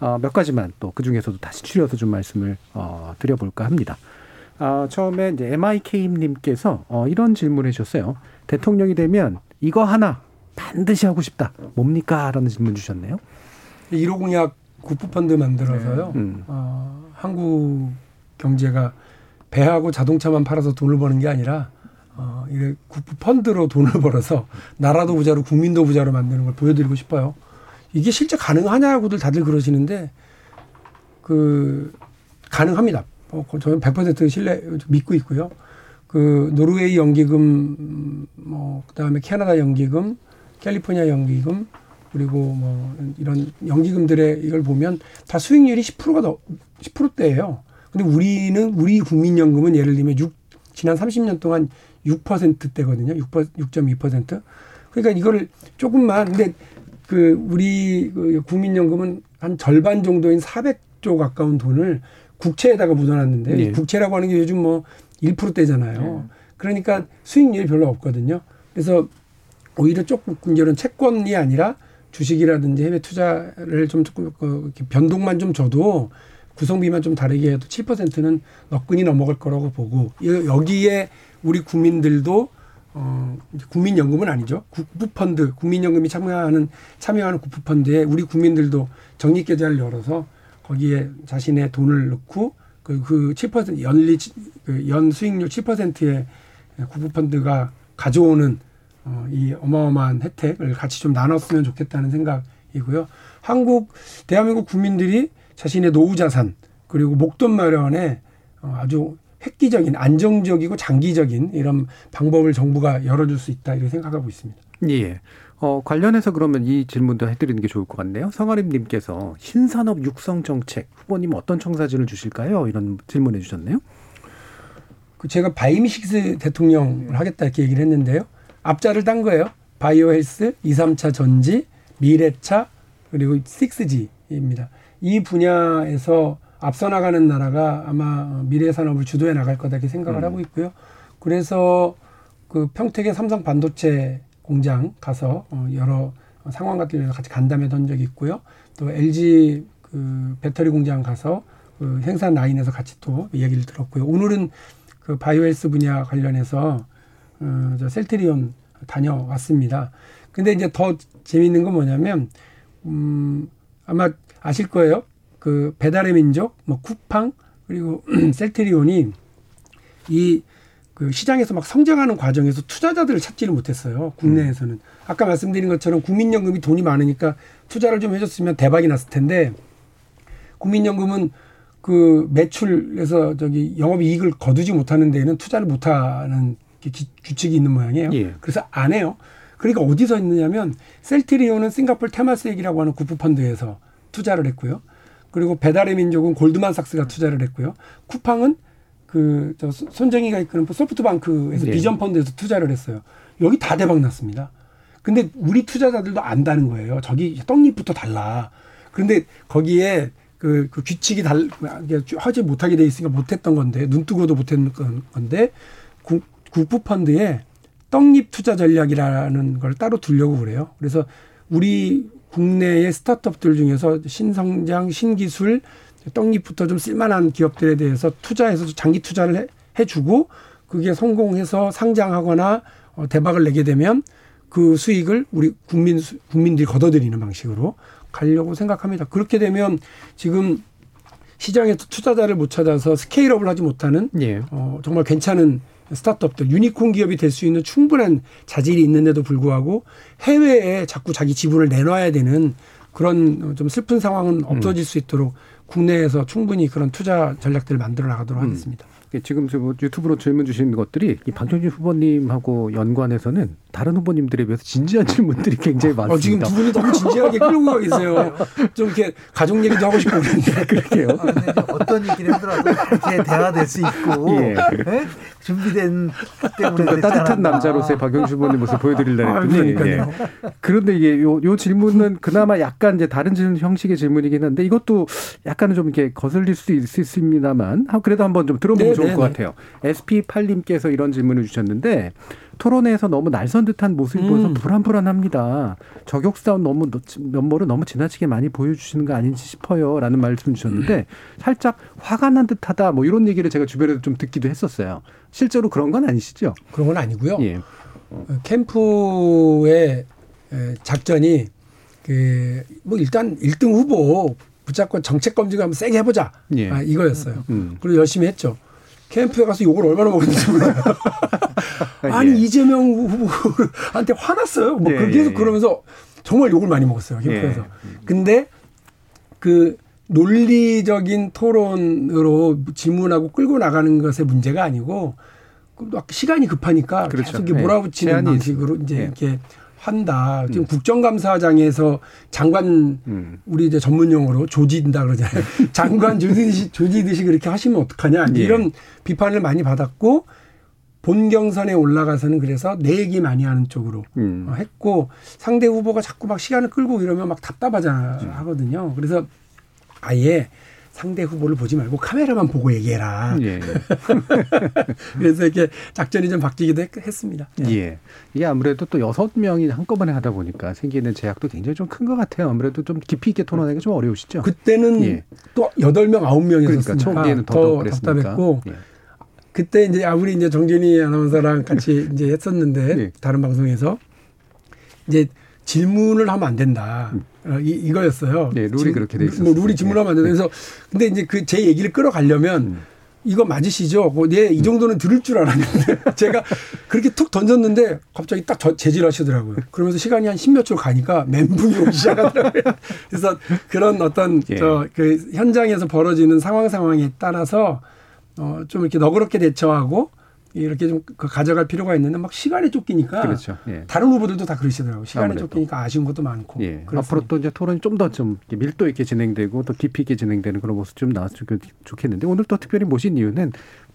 어, 몇 가지만 또 그 중에서도 다시 추려서 좀 말씀을 어, 드려볼까 합니다. 아, 처음에 이제 MIK님께서 어, 이런 질문을 해주셨어요. 대통령이 되면 이거 하나 반드시 하고 싶다. 뭡니까? 라는 질문 주셨네요. 1호 공약 국부펀드 만들어서요. 음. 어, 한국 경제가 배하고 자동차만 팔아서 돈을 버는 게 아니라 어, 이게 국부펀드로 돈을 (laughs) 벌어서 나라도 부자로 국민도 부자로 만드는 걸 보여드리고 싶어요. 이게 실제 가능하냐고들 다들 그러시는데 그 가능합니다. 어, 그 저는 100% 신뢰 믿고 있고요. 그 노르웨이 연기금 음, 뭐 그다음에 캐나다 연기금, 캘리포니아 연기금 그리고 뭐 이런 연기금들의 이걸 보면 다 수익률이 10%가 더 10%대예요. 근데 우리는 우리 국민연금은 예를 들면 6 지난 30년 동안 6%대거든요. 6 6.2%. 그러니까 이거를 조금만 근데 그 우리 그 국민연금은 한 절반 정도인 400조 가까운 돈을 국채에다가 묻어놨는데 예. 이 국채라고 하는 게 요즘 뭐 1%대잖아요. 그러니까 수익률이 별로 없거든요. 그래서 오히려 조금 이런 채권이 아니라 주식이라든지 해외 투자를 좀 조금 그 이렇게 변동만 좀 줘도 구성비만 좀 다르게 해도 7%는 너끈히 넘어갈 거라고 보고 이- 여기에 우리 국민들도 어 국민연금은 아니죠 국부펀드 국민연금이 참여하는 참여하는 국부펀드에 우리 국민들도 적립 계좌를 열어서 거기에 자신의 돈을 넣고 그, 그 7% 연리, 그 연 수익률 7%의 국부펀드가 가져오는 어, 이 어마어마한 혜택을 같이 좀 나눴으면 좋겠다는 생각이고요. 한국 대한민국 국민들이 자신의 노후 자산 그리고 목돈 마련에 어, 아주 획기적인 안정적이고 장기적인 이런 방법을 정부가 열어줄 수 있다 이렇게 생각하고 있습니다. 예. 어, 관련해서 그러면 이 질문도 해드리는 게 좋을 것 같네요. 성아림님께서 신산업 육성 정책 후보님 어떤 청사진을 주실까요? 이런 질문해 주셨네요. 그 제가 바이미식스 대통령을 하겠다 이렇게 얘기를 했는데요. 앞자를 딴 거예요. 바이오 헬스, 2, 3차 전지, 미래차, 그리고 6G입니다. 이 분야에서 앞서 나가는 나라가 아마 미래 산업을 주도해 나갈 거다 이렇게 생각을 음. 하고 있고요. 그래서 그 평택의 삼성 반도체 공장 가서 어, 여러 상황 같은 데서 같이 간담회 던 적이 있고요. 또 LG 그 배터리 공장 가서 그 생산 라인에서 같이 또 얘기를 들었고요. 오늘은 그 바이오헬스 분야 관련해서 어, 저 셀트리온 다녀왔습니다. 근데 이제 더 재미있는 건 뭐냐면 음 아마 아실 거예요. 그 배달의 민족, 뭐 쿠팡 그리고 (clears throat) 셀트리온이 이 그 시장에서 막 성장하는 과정에서 투자자들을 찾지를 못했어요. 국내에서는. 음. 아까 말씀드린 것처럼 국민연금이 돈이 많으니까 투자를 좀 해줬으면 대박이 났을 텐데 국민연금은 그 매출에서 저기 영업이익을 거두지 못하는 데에는 투자를 못하는 규칙이 있는 모양이에요. 예. 그래서 안 해요. 그러니까 어디서 있느냐면 셀트리온은 싱가폴 테마스액이라고 하는 구프펀드에서 투자를 했고요. 그리고 배달의 민족은 골드만삭스가 투자를 했고요. 쿠팡은 그 저 손정희가 이끄는 소프트방크에서 네. 비전 펀드에서 투자를 했어요. 여기 다 대박 났습니다. 근데 우리 투자자들도 안다는 거예요. 저기 떡잎부터 달라. 그런데 거기에 그, 그 규칙이 달, 하지 못하게 돼 있으니까 못했던 건데, 눈 뜨고도 못했던 건데, 국, 국부 펀드에 떡잎 투자 전략이라는 걸 따로 두려고 그래요. 그래서 우리 국내의 스타트업들 중에서 신성장, 신기술, 떡잎부터 좀 쓸만한 기업들에 대해서 투자해서 장기 투자를 해, 해주고 그게 성공해서 상장하거나 어, 대박을 내게 되면 그 수익을 우리 국민 국민들이 걷어들이는 방식으로 가려고 생각합니다. 그렇게 되면 지금 시장에서 투자자를 못 찾아서 스케일업을 하지 못하는 예. 어, 정말 괜찮은 스타트업들 유니콘 기업이 될 수 있는 충분한 자질이 있는데도 불구하고 해외에 자꾸 자기 지분을 내놔야 되는 그런 좀 슬픈 상황은 없어질 음. 수 있도록 국내에서 충분히 그런 투자 전략들을 만들어 나가도록 음. 하겠습니다. 지금 뭐 유튜브로 질문 주신 것들이 이 박정진 후보님하고 연관해서는 다른 후보님들에 비해서 진지한 질문들이 굉장히 많습니다. 어, 지금 두 분이 너무 진지하게 (laughs) 끌고 가 계세요. 좀 이렇게 가족 얘기도 하고 싶고 그런데 그렇게요. 아, 어떤 얘기를 하더라도 이렇게 대화될 수 있고 예. 네? 준비된 때문에 따뜻한 남자로서의 박영준 후보님 모습 보여드리려고 아, 했더니 아, 예. 그런데 이게 요, 요 질문은 그나마 약간 이제 다른 질문 형식의 질문이긴 한데 이것도 약간은 좀 이렇게 거슬릴 수 있습니다만 그래도 한번 좀 들어보면 네, 좋을 네, 것 네. 같아요. SP8님께서 이런 질문을 주셨는데 토론회에서 너무 날선 듯한 모습이 음. 보여서 불안불안합니다. 저격 싸움 너무 면모를 너무 지나치게 많이 보여주시는 거 아닌지 싶어요라는 말씀 주셨는데 살짝 화가 난 듯하다 뭐 이런 얘기를 제가 주변에서 좀 듣기도 했었어요. 실제로 그런 건 아니시죠? 그런 건 아니고요. 예. 캠프의 작전이 그 뭐 일단 1등 후보 붙잡고 정책 검증 한번 세게 해보자 예. 아, 이거였어요. 음. 그리고 열심히 했죠. 캠프에 가서 욕을 얼마나 먹었는지 몰라요. (laughs) 아니 예. 이재명 후보한테 화났어요. 뭐 예. 계속 그러면서 정말 욕을 많이 먹었어요 캠프에서. 예. 근데 그 논리적인 토론으로 질문하고 끌고 나가는 것의 문제가 아니고 시간이 급하니까 그렇죠. 계속 몰아붙이는 예. 방식으로 이제 예. 이렇게 한다. 지금 음. 국정감사장에서 장관 음. 우리 이제 전문 용어로 조지다 그러잖아요. (laughs) (laughs) 장관 조지듯이 조지듯이 그렇게 하시면 어떡하냐 예. 이런 비판을 많이 받았고 본 경선에 올라가서는 그래서 내 얘기 많이 하는 쪽으로 음. 어, 했고 상대 후보가 자꾸 막 시간을 끌고 이러면 막 답답하잖아 음. 하거든요. 그래서 아예 상대 후보를 보지 말고 카메라만 보고 얘기해라. 예. (laughs) 그래서 이렇게 작전이 좀 바뀌기도 했, 습니다 예. 예. 이게 아무래도 또 여섯 명이 한꺼번에 하다 보니까 생기는 제약도 굉장히 좀 큰 것 같아요. 아무래도 좀 깊이 있게 토론하기가 좀 어려우시죠. 그때는 예. 또 여덟 명 아홉 명이었으니까 그러니까 처음에는 더 답답했고. 예. 그때 이제 아, 우리 이제 정진희 아나운서랑 같이 (laughs) 이제 했었는데 네. 다른 방송에서 이제 질문을 하면 안 된다. 음. 어, 이, 이거였어요. 네, 룰이 그렇게 돼 있었어요. 뭐 룰이 질문하면 안 된다. 네. 그래서 근데 이제 그 제 얘기를 끌어가려면 음. 이거 맞으시죠? 뭐, 네, 이 정도는 들을 줄 알았는데 (laughs) 제가 그렇게 툭 던졌는데 갑자기 딱 재질하시더라고요. 그러면서 시간이 한 십몇 초 가니까 멘붕이 오기 시작하더라고요. (laughs) 그래서 그런 어떤 예. 저그 현장에서 벌어지는 상황 상황에 따라서 어, 좀 이렇게 너그럽게 대처하고 이렇게 좀그 가져갈 필요가 있는데 막 시간에 쫓기니까 그렇죠. 예. 다른 후보들도 다 그러시더라고요. 시간에 아무래도. 쫓기니까 아쉬운 것도 많고. 예. 그렇습니다. 앞으로 또 이제 토론이 좀 더좀 밀도 있게 진행되고 또 깊이 있게 진행되는 그런 모습 좀 나왔으면 좋겠는데 오늘 또 특별히 모신 이유는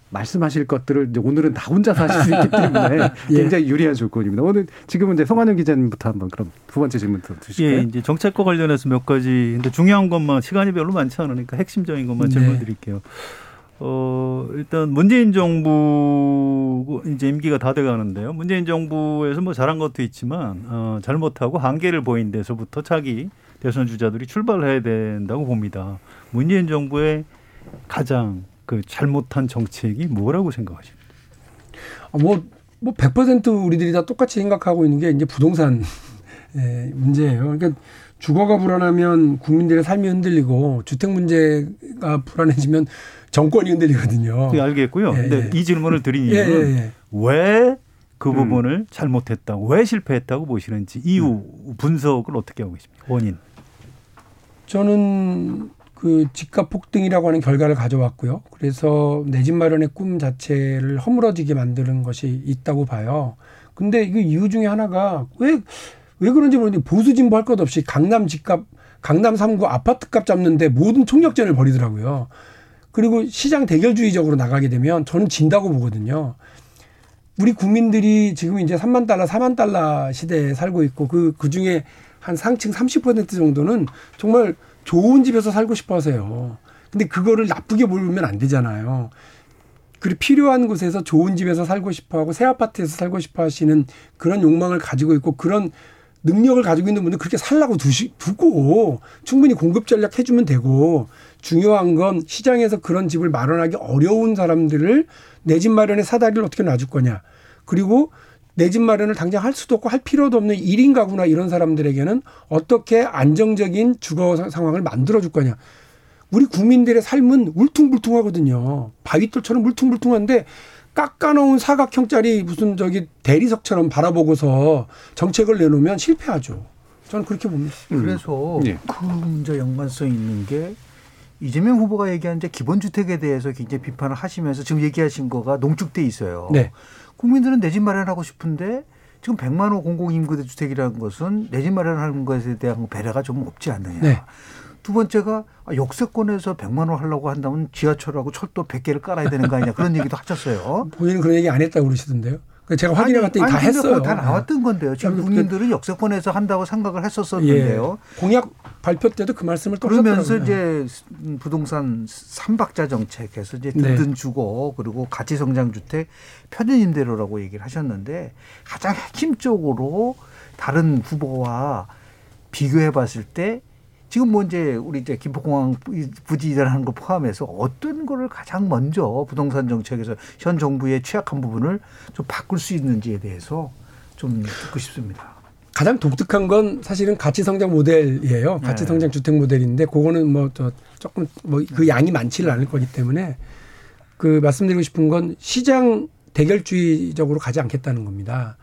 말씀하실 것들을 이제 오늘은 나 혼자서 하실 수 있기 때문에 (laughs) 예. 굉장히 유리한 조건입니다. 오늘 지금은 이제 송한영 기자님부터 한번 그럼 두 번째 질문 더 주실까요? 예, 이제 정책과 관련해서 몇 가지 근데 중요한 것만 시간이 별로 많지 않으니까 핵심적인 것만 네. 질문 드릴게요. 어, 일단 문재인 정부 이제 임기가 다 돼 가는데요. 문재인 정부에서 뭐 잘한 것도 있지만 어, 잘못하고 한계를 보인 데서부터 차기 대선 주자들이 출발해야 된다고 봅니다. 문재인 정부의 가장 그 잘못한 정책이 뭐라고 생각하십니까? 어, 뭐, 뭐, 100% 우리들이 다 똑같이 생각하고 있는 게 이제 부동산 예, 문제예요. 그러니까 주거가 불안하면 국민들의 삶이 흔들리고 주택 문제가 불안해지면 정권이 흔들리거든요. 그 알겠고요. 예, 근데 예. 이 질문을 드린 예, 이유는 예, 예. 왜그 음. 부분을 잘못했다고, 왜 실패했다고 보시는지 이유 분석을 어떻게 하고 계십니까? 원인. 저는 그 집값 폭등이라고 하는 결과를 가져왔고요. 그래서 내 집 마련의 꿈 자체를 허물어지게 만드는 것이 있다고 봐요. 근데 이거 이유 중에 하나가 왜, 왜 그런지 모르겠는데 보수 진보 할 것 없이 강남 집값, 강남 3구 아파트 값 잡는데 모든 총력전을 벌이더라고요. 그리고 시장 대결주의적으로 나가게 되면 저는 진다고 보거든요. 우리 국민들이 지금 이제 3만 달러, 4만 달러 시대에 살고 있고 그, 그 중에 한 상층 30% 정도는 정말 좋은 집에서 살고 싶어 하세요. 근데 그거를 나쁘게 몰면 안 되잖아요. 그리고 필요한 곳에서 좋은 집에서 살고 싶어 하고 새 아파트에서 살고 싶어 하시는 그런 욕망을 가지고 있고 그런 능력을 가지고 있는 분들 그렇게 살라고 두시, 두고 충분히 공급 전략 해주면 되고 중요한 건 시장에서 그런 집을 마련하기 어려운 사람들을 내 집 마련의 사다리를 어떻게 놔줄 거냐. 그리고 내 집 마련을 당장 할 수도 없고 할 필요도 없는 1인 가구나 이런 사람들에게는 어떻게 안정적인 주거 사- 상황을 만들어 줄 거냐. 우리 국민들의 삶은 울퉁불퉁하거든요. 바위돌처럼 울퉁불퉁한데 깎아놓은 사각형짜리 무슨 저기 대리석처럼 바라보고서 정책을 내놓으면 실패하죠. 저는 그렇게 봅니다. 그래서 예. 그 문제 연관성 있는 게 이재명 후보가 얘기한 이제 기본주택에 대해서 굉장히 비판을 하시면서 지금 얘기하신 거가 농축돼 있어요. 네. 국민들은 내 집 마련하고 싶은데 지금 100만 호 공공임대 주택이라는 것은 내 집 마련하는 것에 대한 배려가 좀 없지 않느냐. 네. 두 번째가 아, 역세권에서 100만 원 하려고 한다면 지하철하고 철도 100개를 깔아야 되는 거 아니냐 그런 얘기도 하셨어요. (laughs) 본인은 그런 얘기 안 했다고 그러시던데요. 그러니까 제가 확인해 봤더니 다 했어요. 다 나왔던 건데요. 지금 그- 국민들은 역세권에서 한다고 생각을 했었었는데요. 예. 공약 발표 때도 그 말씀을 또 그러면서. 이제 부동산 삼박자 정책에서 이제 네. 든든 주거 그리고 가치 성장 주택 편의 임대료라고 얘기를 하셨는데 가장 핵심적으로 다른 후보와 비교해 봤을 때 지금 뭐 이제 우리 이제 김포공항 부지 이전하는 거 포함해서 어떤 거를 가장 먼저 부동산 정책에서 현 정부의 취약한 부분을 좀 바꿀 수 있는지에 대해서 좀 듣고 싶습니다. 가장 독특한 건 사실은 가치 성장 모델이에요. 가치 네. 성장 주택 모델인데 그거는 뭐 저 조금 뭐 그 양이 많지는 않을 거기 때문에 그 말씀드리고 싶은 건 시장 대결주의적으로 가지 않겠다는 겁니다.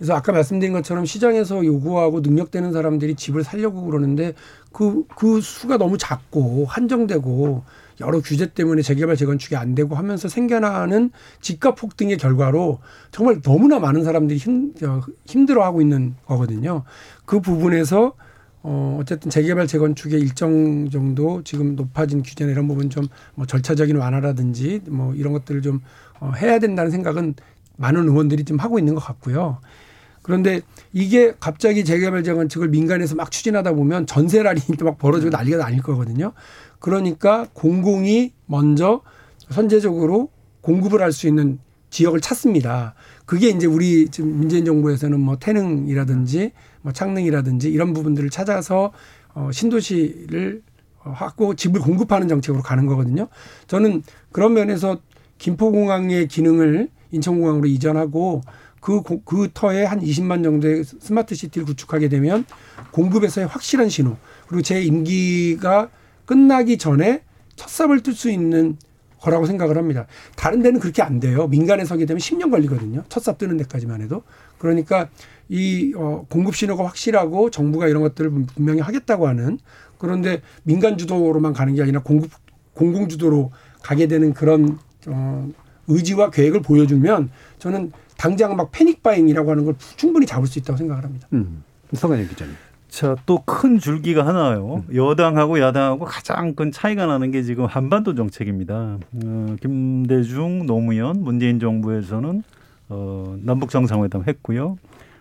그래서 아까 말씀드린 것처럼 시장에서 요구하고 능력되는 사람들이 집을 살려고 그러는데 그, 그 수가 너무 작고 한정되고 여러 규제 때문에 재개발 재건축이 안 되고 하면서 생겨나는 집값 폭등의 결과로 정말 너무나 많은 사람들이 힘, 어, 힘들어하고 있는 거거든요. 그 부분에서 어, 어쨌든 재개발 재건축의 일정 정도 지금 높아진 규제나 이런 부분 좀 뭐 절차적인 완화라든지 뭐 이런 것들을 좀 어, 해야 된다는 생각은 많은 의원들이 좀 하고 있는 것 같고요. 그런데 이게 갑자기 재개발 재건축을 민간에서 막 추진하다 보면 전세랄이 (laughs) 또막 벌어지고 난리가 나닐 거거든요. 그러니까 공공이 먼저 선제적으로 공급을 할 수 있는 지역을 찾습니다. 그게 이제 우리 지금 문재인 정부에서는 뭐 태능이라든지 뭐 창능이라든지 이런 부분들을 찾아서 어 신도시를 하고 집을 공급하는 정책으로 가는 거거든요. 저는 그런 면에서 김포공항의 기능을 인천공항으로 이전하고 그, 고- 그 터에 한 20만 정도의 스마트 시티를 구축하게 되면 공급에서의 확실한 신호 그리고 제 임기가 끝나기 전에 첫 삽을 뜰 수 있는 거라고 생각을 합니다. 다른 데는 그렇게 안 돼요. 민간에 서게 되면 10년 걸리거든요. 첫삽 뜨는 데까지만 해도. 그러니까 이 어, 공급 신호가 확실하고 정부가 이런 것들을 분명히 하겠다고 하는 그런데 민간 주도로만 가는 게 아니라 공급 공공 주도로 가게 되는 그런 어, 의지와 계획을 보여주면 저는 당장 막 패닉 바잉이라고 하는 걸 충분히 잡을 수 있다고 생각을 합니다. 음. 성관영 기자님. 자, 또 큰 줄기가 하나요. 여당하고 야당하고 가장 큰 차이가 나는 게 지금 한반도 정책입니다. 어, 김대중 노무현 문재인 정부에서는 어, 남북 정상회담 했고요.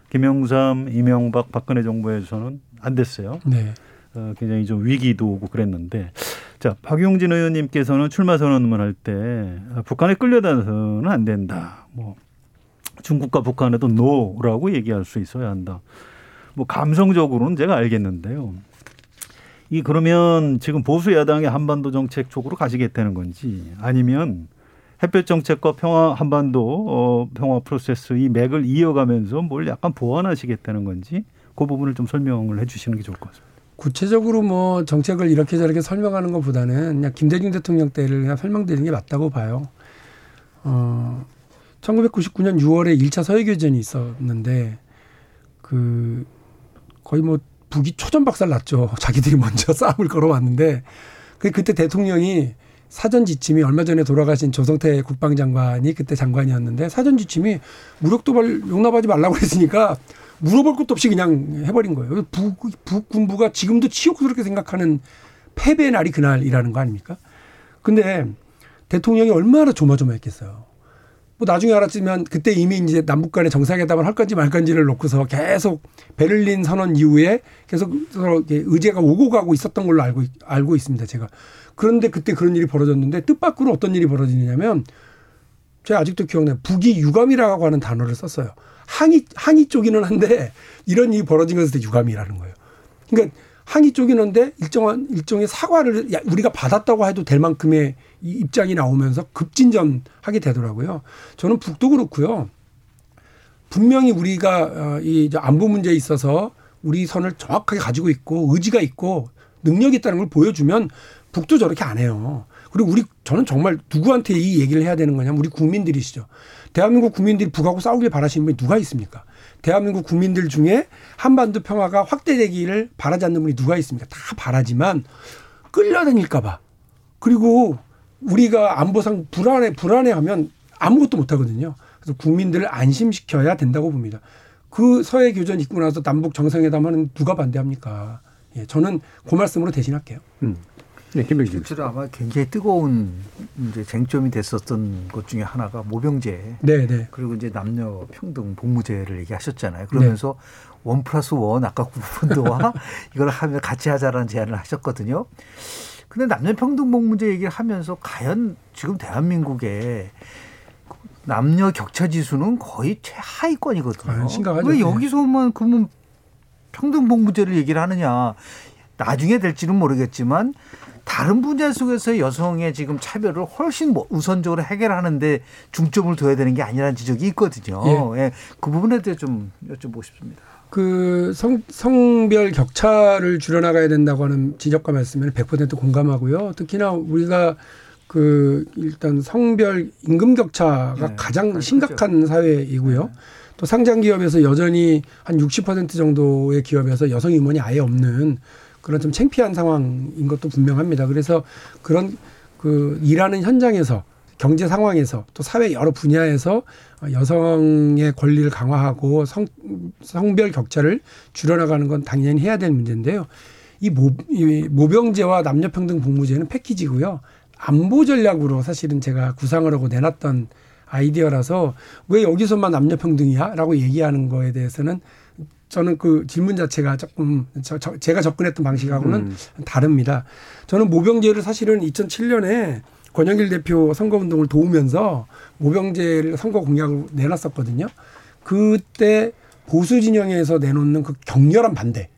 김영삼, 이명박, 박근혜 정부에서는 안 됐어요. 네. 어, 굉장히 좀 위기도 오고 그랬는데 자 박용진 의원님께서는 출마 선언을 할 때 북한에 끌려다녀서는 안 된다. 뭐 중국과 북한에도 No라고 얘기할 수 있어야 한다. 뭐 감성적으로는 제가 알겠는데요. 이 그러면 지금 보수 야당의 한반도 정책 쪽으로 가시겠다는 건지 아니면 햇볕 정책과 평화 한반도 어, 평화 프로세스 이 맥을 이어가면서 뭘 약간 보완하시겠다는 건지 그 부분을 좀 설명을 해주시는 게 좋을 것 같습니다. 구체적으로 뭐 정책을 이렇게 저렇게 설명하는 것보다는 그냥 김대중 대통령 때를 그냥 설명드리는 게 맞다고 봐요. 어, 1999년 6월에 1차 서해교전이 있었는데 그 거의 뭐 북이 초전 박살 났죠. (laughs) 자기들이 먼저 (laughs) 싸움을 걸어왔는데 그 그때 대통령이 사전 지침이 얼마 전에 돌아가신 조성태 국방장관이 그때 장관이었는데 사전 지침이 무력 도발 용납하지 말라고 했으니까 물어볼 것도 없이 그냥 해버린 거예요. 북, 북 군부가 지금도 치욕스럽게 생각하는 패배의 날이 그날이라는 거 아닙니까? 근데 대통령이 얼마나 조마조마했겠어요. 뭐 나중에 알았지만 그때 이미 이제 남북 간의 정상회담을 할 건지 말 건지를 놓고서 계속 베를린 선언 이후에 계속 서로 의제가 오고 가고 있었던 걸로 알고 알고 있습니다. 제가 그런데 그때 그런 일이 벌어졌는데 뜻밖으로 어떤 일이 벌어지느냐면 제가 아직도 기억나요. 북이 유감이라고 하는 단어를 썼어요. 항의 항의 쪽이는 한데 이런 일이 벌어진 것에 유감이라는 거예요. 그러니까 항의 쪽이는데 일정한 일종의 사과를 우리가 받았다고 해도 될 만큼의 이 입장이 나오면서 급진전하게 되더라고요. 저는 북도 그렇고요. 분명히 우리가 어, 이 안보 문제에 있어서 우리 선을 정확하게 가지고 있고 의지가 있고 능력이 있다는 걸 보여주면 북도 저렇게 안 해요. 그리고 우리 저는 정말 누구한테 이 얘기를 해야 되는 거냐면 우리 국민들이시죠. 대한민국 국민들이 북하고 싸우길 바라시는 분이 누가 있습니까? 대한민국 국민들 중에 한반도 평화가 확대되기를 바라지 않는 분이 누가 있습니까? 다 바라지만 끌려다닐까봐 그리고 우리가 안보상 불안해 불안해하면 아무것도 못 하거든요. 그래서 국민들을 안심시켜야 된다고 봅니다. 그 서해 교전 있고 나서 남북 정상회담 하는 누가 반대합니까? 예, 저는 그 말씀으로 대신할게요. 음. 네, 김병기 실제로 아마 굉장히 뜨거운 이제 쟁점이 됐었던 것 중에 하나가 모병제. 네, 네. 그리고 이제 남녀 평등 복무제를 얘기하셨잖아요. 그러면서 네. 원 플러스 원 아까 구분도와 (laughs) 이걸 하면 같이 하자라는 제안을 하셨거든요. 근데 남녀 평등 복무제 얘기를 하면서 과연 지금 대한민국에 남녀 격차 지수는 거의 최하위권이거든요. 아, 심각하죠. 왜 여기서만 그러면 평등 복무제를 얘기를 하느냐? 나중에 될지는 모르겠지만 다른 분야 속에서 여성의 지금 차별을 훨씬 뭐 우선적으로 해결하는데 중점을 둬야 되는 게 아니라는 지적이 있거든요. 예. 예. 그 부분에 대해 좀 여쭤보고 싶습니다. 그 성, 성별 격차를 줄여나가야 된다고 하는 지적과 말씀에는 100% 공감하고요. 특히나 우리가 그 일단 성별 임금 격차가 네, 가장 심각한 그렇죠. 사회이고요. 네. 또 상장 기업에서 여전히 한 60% 정도의 기업에서 여성 임원이 아예 없는 그런 좀 창피한 상황인 것도 분명합니다. 그래서 그런 그 일하는 현장에서 경제 상황에서 또 사회 여러 분야에서 여성의 권리를 강화하고 성, 성별 격차를 줄여나가는 건 당연히 해야 될 문제인데요. 이, 모, 이 모병제와 남녀평등 복무제는 패키지고요. 안보 전략으로 사실은 제가 구상을 하고 내놨던 아이디어라서 왜 여기서만 남녀평등이야? 라고 얘기하는 거에 대해서는 저는 그 질문 자체가 조금 저, 저 제가 접근했던 방식하고는 음. 다릅니다. 저는 모병제를 사실은 2007년에 권영길 대표 선거운동을 도우면서 모병제를 선거 공약으로 내놨었거든요. 그때 보수 진영에서 내놓는 그 격렬한 반대를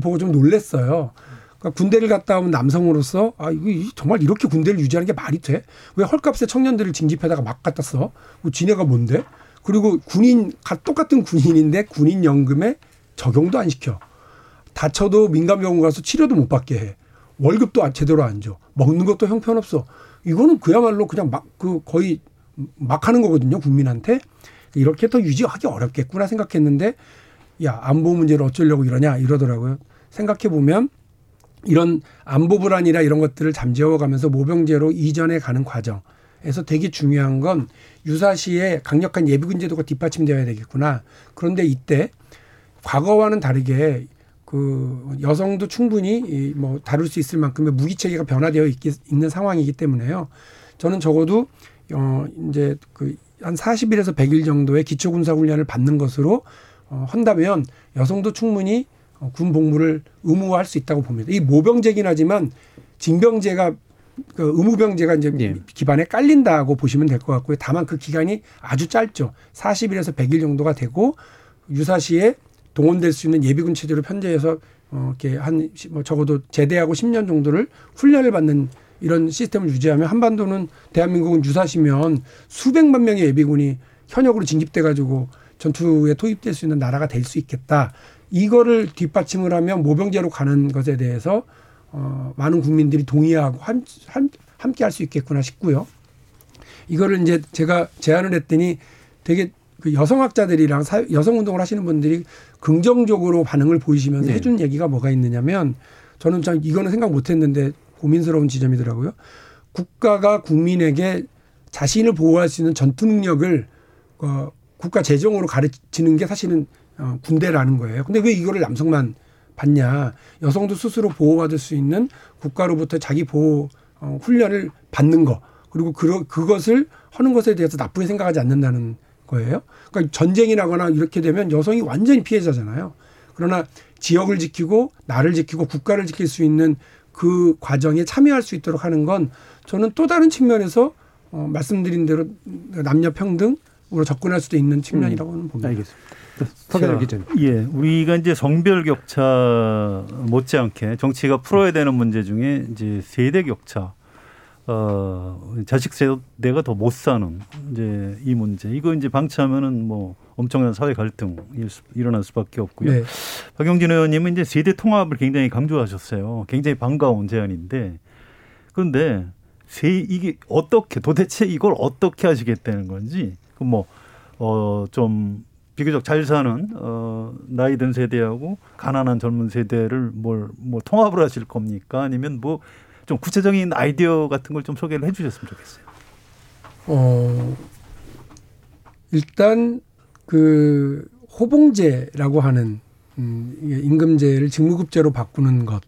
보고 좀 놀랬어요. 그러니까 군대를 갔다 오면 남성으로서 아 이거 정말 이렇게 군대를 유지하는 게 말이 돼? 왜 헐값에 청년들을 징집해다가 막 갖다 써? 뭐 지네가 뭔데? 그리고 군인 똑같은 군인인데 군인 연금에 적용도 안 시켜. 다쳐도 민간병원 가서 치료도 못 받게 해. 월급도 제대로 안 줘. 먹는 것도 형편없어. 이거는 그야말로 그냥 막 그 거의 막 하는 거거든요 국민한테 이렇게 더 유지하기 어렵겠구나 생각했는데 야 안보 문제를 어쩌려고 이러냐 이러더라고요. 생각해 보면 이런 안보 불안이나 이런 것들을 잠재워가면서 모병제로 이전해 가는 과정 에서 되게 중요한 건 유사시에 강력한 예비군 제도가 뒷받침되어야 되겠구나. 그런데 이때 과거와는 다르게 그 여성도 충분히 뭐 다룰 수 있을 만큼의 무기 체계가 변화되어 있기, 있는 상황이기 때문에요. 저는 적어도 어 이제 그 한 40일에서 100일 정도의 기초 군사 훈련을 받는 것으로 어 한다면 여성도 충분히 어, 군 복무를 의무화할 수 있다고 봅니다. 이 모병제긴 하지만 징병제가 그 의무병제가 이제 예. 기반에 깔린다고 보시면 될 것 같고요. 다만 그 기간이 아주 짧죠. 40일에서 100일 정도가 되고 유사시에 동원될 수 있는 예비군 체제로 편제해서 어 이렇게 한 뭐 적어도 제대하고 10년 정도를 훈련을 받는 이런 시스템을 유지하면 한반도는 대한민국은 유사시면 수백만 명의 예비군이 현역으로 진입돼 가지고 전투에 투입될 수 있는 나라가 될 수 있겠다. 이거를 뒷받침을 하면 모병제로 가는 것에 대해서 어 많은 국민들이 동의하고 함, 함, 함께 할 수 있겠구나 싶고요. 이거를 이제 제가 제안을 했더니 되게 그 여성학자들이랑 여성 운동을 하시는 분들이 긍정적으로 반응을 보이시면서 네. 해준 얘기가 뭐가 있느냐면 저는 참 이거는 생각 못 했는데 고민스러운 지점이더라고요. 국가가 국민에게 자신을 보호할 수 있는 전투 능력을 어, 국가 재정으로 가르치는 게 사실은 어, 군대라는 거예요. 근데 왜 이거를 남성만 받냐? 여성도 스스로 보호받을 수 있는 국가로부터 자기 보호 어, 훈련을 받는 거 그리고 그, 그것을 하는 것에 대해서 나쁘게 생각하지 않는다는 거예요. 그러니까 전쟁이 나거나 이렇게 되면 여성이 완전히 피해자잖아요. 그러나 지역을 지키고 나를 지키고 국가를 지킬 수 있는 그 과정에 참여할 수 있도록 하는 건 저는 또 다른 측면에서 어, 말씀드린 대로 남녀 평등으로 접근할 수도 있는 측면이라고는 음, 봅니다. 알겠습니다. 서대열 기자. 예, 우리가 이제 성별 격차 못지않게 정치가 풀어야 되는 문제 중에 이제 세대 격차. 어, 자식 세대가 더 못 사는 이제 이 문제. 이거 이제 방치하면은 뭐 엄청난 사회 갈등이 일어날 수밖에 없고요. 네. 박영진 의원님은 이제 세대 통합을 굉장히 강조하셨어요. 굉장히 반가운 제안인데 그런데 세 이게 어떻게 도대체 이걸 어떻게 하시겠다는 건지 그뭐 어 좀 비교적 잘 사는 어 나이 든 세대하고 가난한 젊은 세대를 뭘 뭐 통합을 하실 겁니까? 아니면 뭐 좀 구체적인 아이디어 같은 걸 좀 소개를 해 주셨으면 좋겠어요. 어 일단 그 호봉제라고 하는 음, 임금제를 직무급제로 바꾸는 것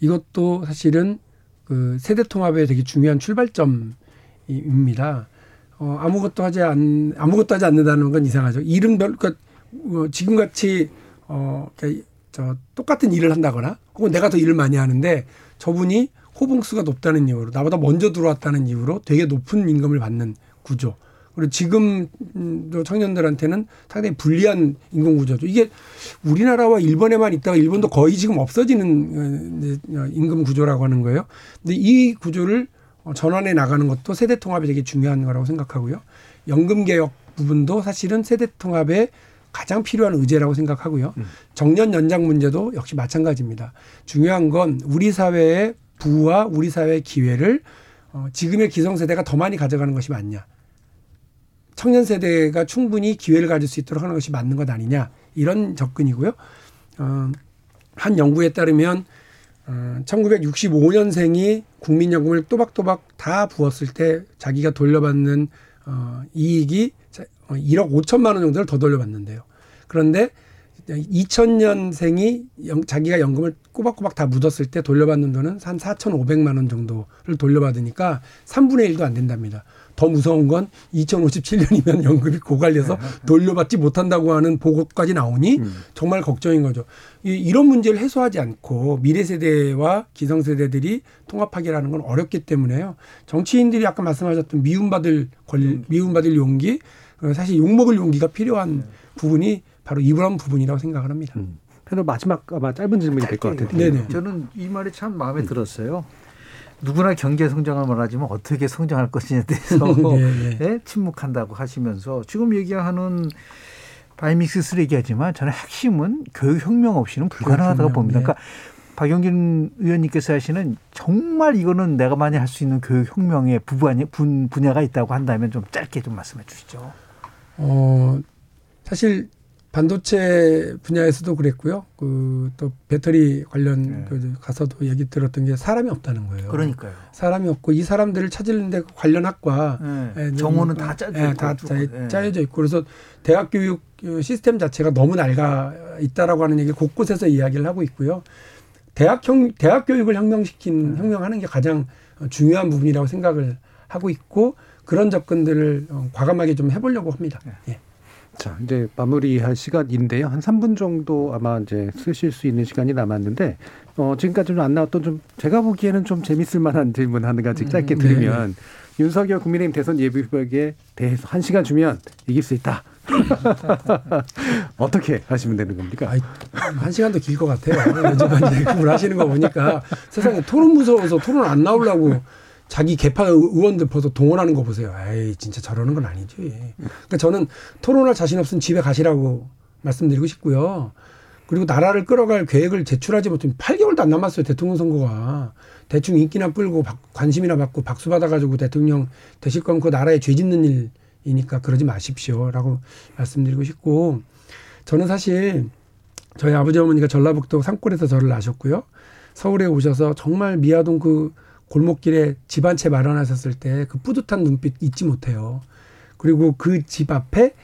이것도 사실은 그 세대 통합에 되게 중요한 출발점입니다. 어, 아무것도 하지 않 아무것도 하지 않는다는 건 이상하죠. 이름별 그러니까 어, 지금 같이 어, 그러니까 저 똑같은 일을 한다거나 혹은 내가 더 일을 많이 하는데 저분이 호봉수가 높다는 이유로 나보다 먼저 들어왔다는 이유로 되게 높은 임금을 받는 구조. 그리고 지금 청년들한테는 상당히 불리한 인공 구조죠. 이게 우리나라와 일본에만 있다가 일본도 거의 지금 없어지는 어, 임금 구조라고 하는 거예요. 근데 이 구조를 전환해 나가는 것도 세대 통합이 되게 중요한 거라고 생각하고요. 연금 개혁 부분도 사실은 세대 통합에 가장 필요한 의제라고 생각하고요. 음. 정년 연장 문제도 역시 마찬가지입니다. 중요한 건 우리 사회의 부와 우리 사회의 기회를 어, 지금의 기성세대가 더 많이 가져가는 것이 맞냐. 청년 세대가 충분히 기회를 가질 수 있도록 하는 것이 맞는 것 아니냐 이런 접근이고요. 어, 한 연구에 따르면 어, 1965년생이 국민연금을 또박또박 다 부었을 때 자기가 돌려받는 어, 이익이 1억 어, 5천만 원 정도를 더 돌려받는데요. 그런데 2000년생이 자기가 연금을 꼬박꼬박 다 묻었을 때 돌려받는 돈은 한 4,500만 원 정도를 돌려받으니까 3분의 1도 안 된답니다. 더 무서운 건 2057년이면 (laughs) 연금이 고갈돼서 네. 돌려받지 못한다고 하는 보고까지 나오니 음. 정말 걱정인 거죠. 이, 런 문제를 해소하지 않고 미래 세대와 기성 세대들이 통합하기라는 건 어렵기 때문에요. 정치인들이 아까 말씀하셨던 미움받을 권리, 음. 미움받을 용기, 사실 욕먹을 용기가 필요한 네. 부분이 바로 이런 부분이라고 생각을 합니다. 음. 그래서 마지막 아마 짧은 질문이 될 것 같아요. 네네. 저는 이 말이 참 마음에 음. 들었어요. 누구나 경제 성장을 말하지만 어떻게 성장할 것이냐에 대해서 네, (laughs) 네. 예, 침묵한다고 하시면서 지금 얘기하는 바이믹스 쓰레기하지만 저는 핵심은 교육혁명 없이는 불가능하다고 봅니다. 네. 그러니까 박용진 의원님께서 하시는 정말 이거는 내가 많이 할 수 있는 교육 혁명의 부분 분야가 있다고 한다면 좀 짧게 좀 말씀해 주시죠. 어 사실 반도체 분야에서도 그랬고요. 그 또 배터리 관련 네. 그 가서도 얘기 들었던 게 사람이 없다는 거예요. 그러니까요. 사람이 없고 이 사람들을 찾으는데 관련 학과 네. 정원은 다 짜져 네, 다 짜여져 있고 그래서 대학 교육 시스템 자체가 너무 낡아 있다라고 하는 얘기 곳곳에서 이야기를 하고 있고요. 대학형 대학 교육을 혁명시킨 혁명하는 게 가장 중요한 부분이라고 생각을 하고 있고 그런 접근들을 어, 과감하게 좀 해보려고 합니다. 예. 자, 이제 마무리할 시간인데요. 한 3분 정도 아마 이제 쓰실 수 있는 시간이 남았는데, 어, 지금까지 좀 안 나왔던 좀, 제가 보기에는 좀 재밌을 만한 질문 하는 가지 짧게 음, 드리면, 네. 윤석열 국민의힘 대선 예비 후보에 대해서 한 시간 주면 이길 수 있다. (laughs) 어떻게 하시면 되는 겁니까? 아이, 한 시간도 길 것 같아요. 요즘 이제 (laughs) 그걸 하시는 거 보니까 세상에 토론 무서워서 토론 안 나오려고 자기 개파 의원들 벌써 동원하는 거 보세요. 에이, 진짜 저러는 건 아니지. 그러니까 저는 토론할 자신 없으면 집에 가시라고 말씀드리고 싶고요. 그리고 나라를 끌어갈 계획을 제출하지 못하면 8개월도 안 남았어요. 대통령 선거가. 대충 인기나 끌고 관심이나 받고 박수 받아가지고 대통령 되실 거면 그 나라에 죄 짓는 일이니까 그러지 마십시오. 라고 말씀드리고 싶고 저는 사실 저희 아버지 어머니가 전라북도 산골에서 저를 낳으셨고요. 서울에 오셔서 정말 미아동 그 골목길에 집 한 채 마련하셨을 때 그 뿌듯한 눈빛 잊지 못해요. 그리고 그 집 앞에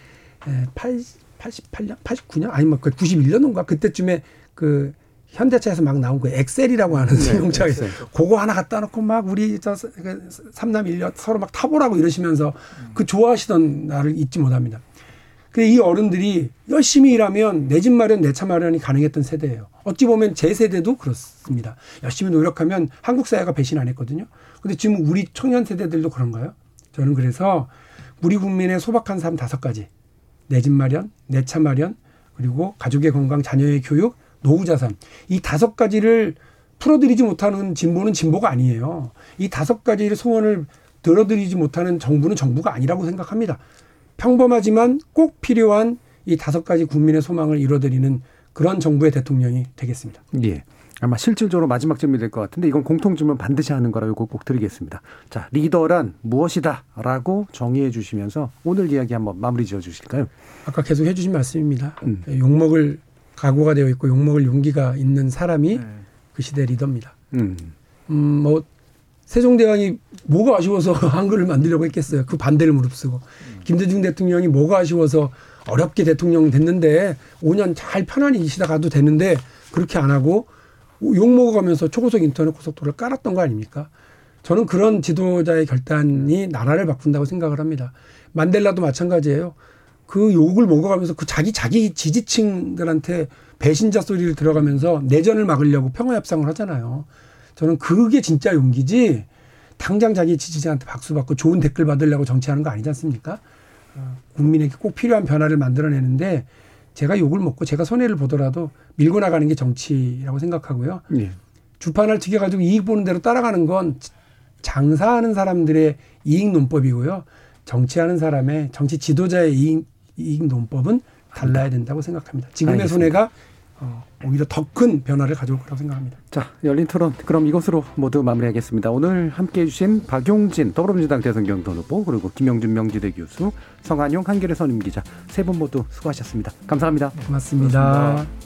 80, 88년, 89년 아니면 그 91년인가 그때쯤에 그 현대차에서 막 나온 그 엑셀이라고 하는 승용차가 네, 있어요. 그거 하나 갖다 놓고 막 우리 저그 삼남 일녀 서로 막 타보라고 이러시면서 그 좋아하시던 나를 잊지 못합니다. 이 어른들이 열심히 일하면 내 집 마련, 내 차 마련이 가능했던 세대예요. 어찌 보면 제 세대도 그렇습니다. 열심히 노력하면 한국 사회가 배신 안 했거든요. 근데 지금 우리 청년 세대들도 그런가요? 저는 그래서 우리 국민의 소박한 삶 다섯 가지. 내 집 마련, 내 차 마련, 그리고 가족의 건강, 자녀의 교육, 노후 자산. 이 다섯 가지를 풀어드리지 못하는 진보는 진보가 아니에요. 이 다섯 가지의 소원을 들어드리지 못하는 정부는 정부가 아니라고 생각합니다. 평범하지만 꼭 필요한 이 다섯 가지 국민의 소망을 이뤄드리는 그런 정부의 대통령이 되겠습니다. 예. 아마 실질적으로 마지막 질문이 될 것 같은데 이건 공통 질문 반드시 하는 거라고 꼭 드리겠습니다. 자, 리더란 무엇이다라고 정의해 주시면서 오늘 이야기 한번 마무리 지어 주실까요? 아까 계속 해 주신 말씀입니다. 음. 욕먹을 각오가 되어 있고 욕먹을 용기가 있는 사람이 네. 그 시대 리더입니다. 음. 음, 뭐 세종대왕이 뭐가 아쉬워서 (laughs) 한글을 만들려고 했겠어요. 그 반대를 무릅쓰고. 김대중 대통령이 뭐가 아쉬워서 어렵게 대통령 됐는데 5년 잘 편안히 쉬다 가도 되는데 그렇게 안 하고 욕 먹어가면서 초고속 인터넷 고속도로를 깔았던 거 아닙니까? 저는 그런 지도자의 결단이 나라를 바꾼다고 생각을 합니다. 만델라도 마찬가지예요. 그 욕을 먹어가면서 그 자기 자기 지지층들한테 배신자 소리를 들어가면서 내전을 막으려고 평화협상을 하잖아요. 저는 그게 진짜 용기지 당장 자기 지지자한테 박수 받고 좋은 댓글 받으려고 정치하는 거 아니지 않습니까? 어, 국민에게 꼭 필요한 변화를 만들어내는데 제가 욕을 먹고 제가 손해를 보더라도 밀고 나가는 게 정치라고 생각하고요. 예. 주판을 튀겨가지고 이익 보는 대로 따라가는 건 장사하는 사람들의 이익 논법이고요. 정치하는 사람의 정치 지도자의 이익, 이익 논법은 달라야 된다고 생각합니다. 지금의 알겠습니다. 손해가 어, 오히려 더 큰 변화를 가져올 거라고 생각합니다. 자, 열린 토론 그럼 이것으로 모두 마무리하겠습니다. 오늘 함께해 주신 박용진 더불어민주당 대선 경선 후보 그리고 김영준 명지대 교수 성한용 한겨레 선임 기자 세 분 모두 수고하셨습니다. 감사합니다. 고맙습니다. 고맙습니다.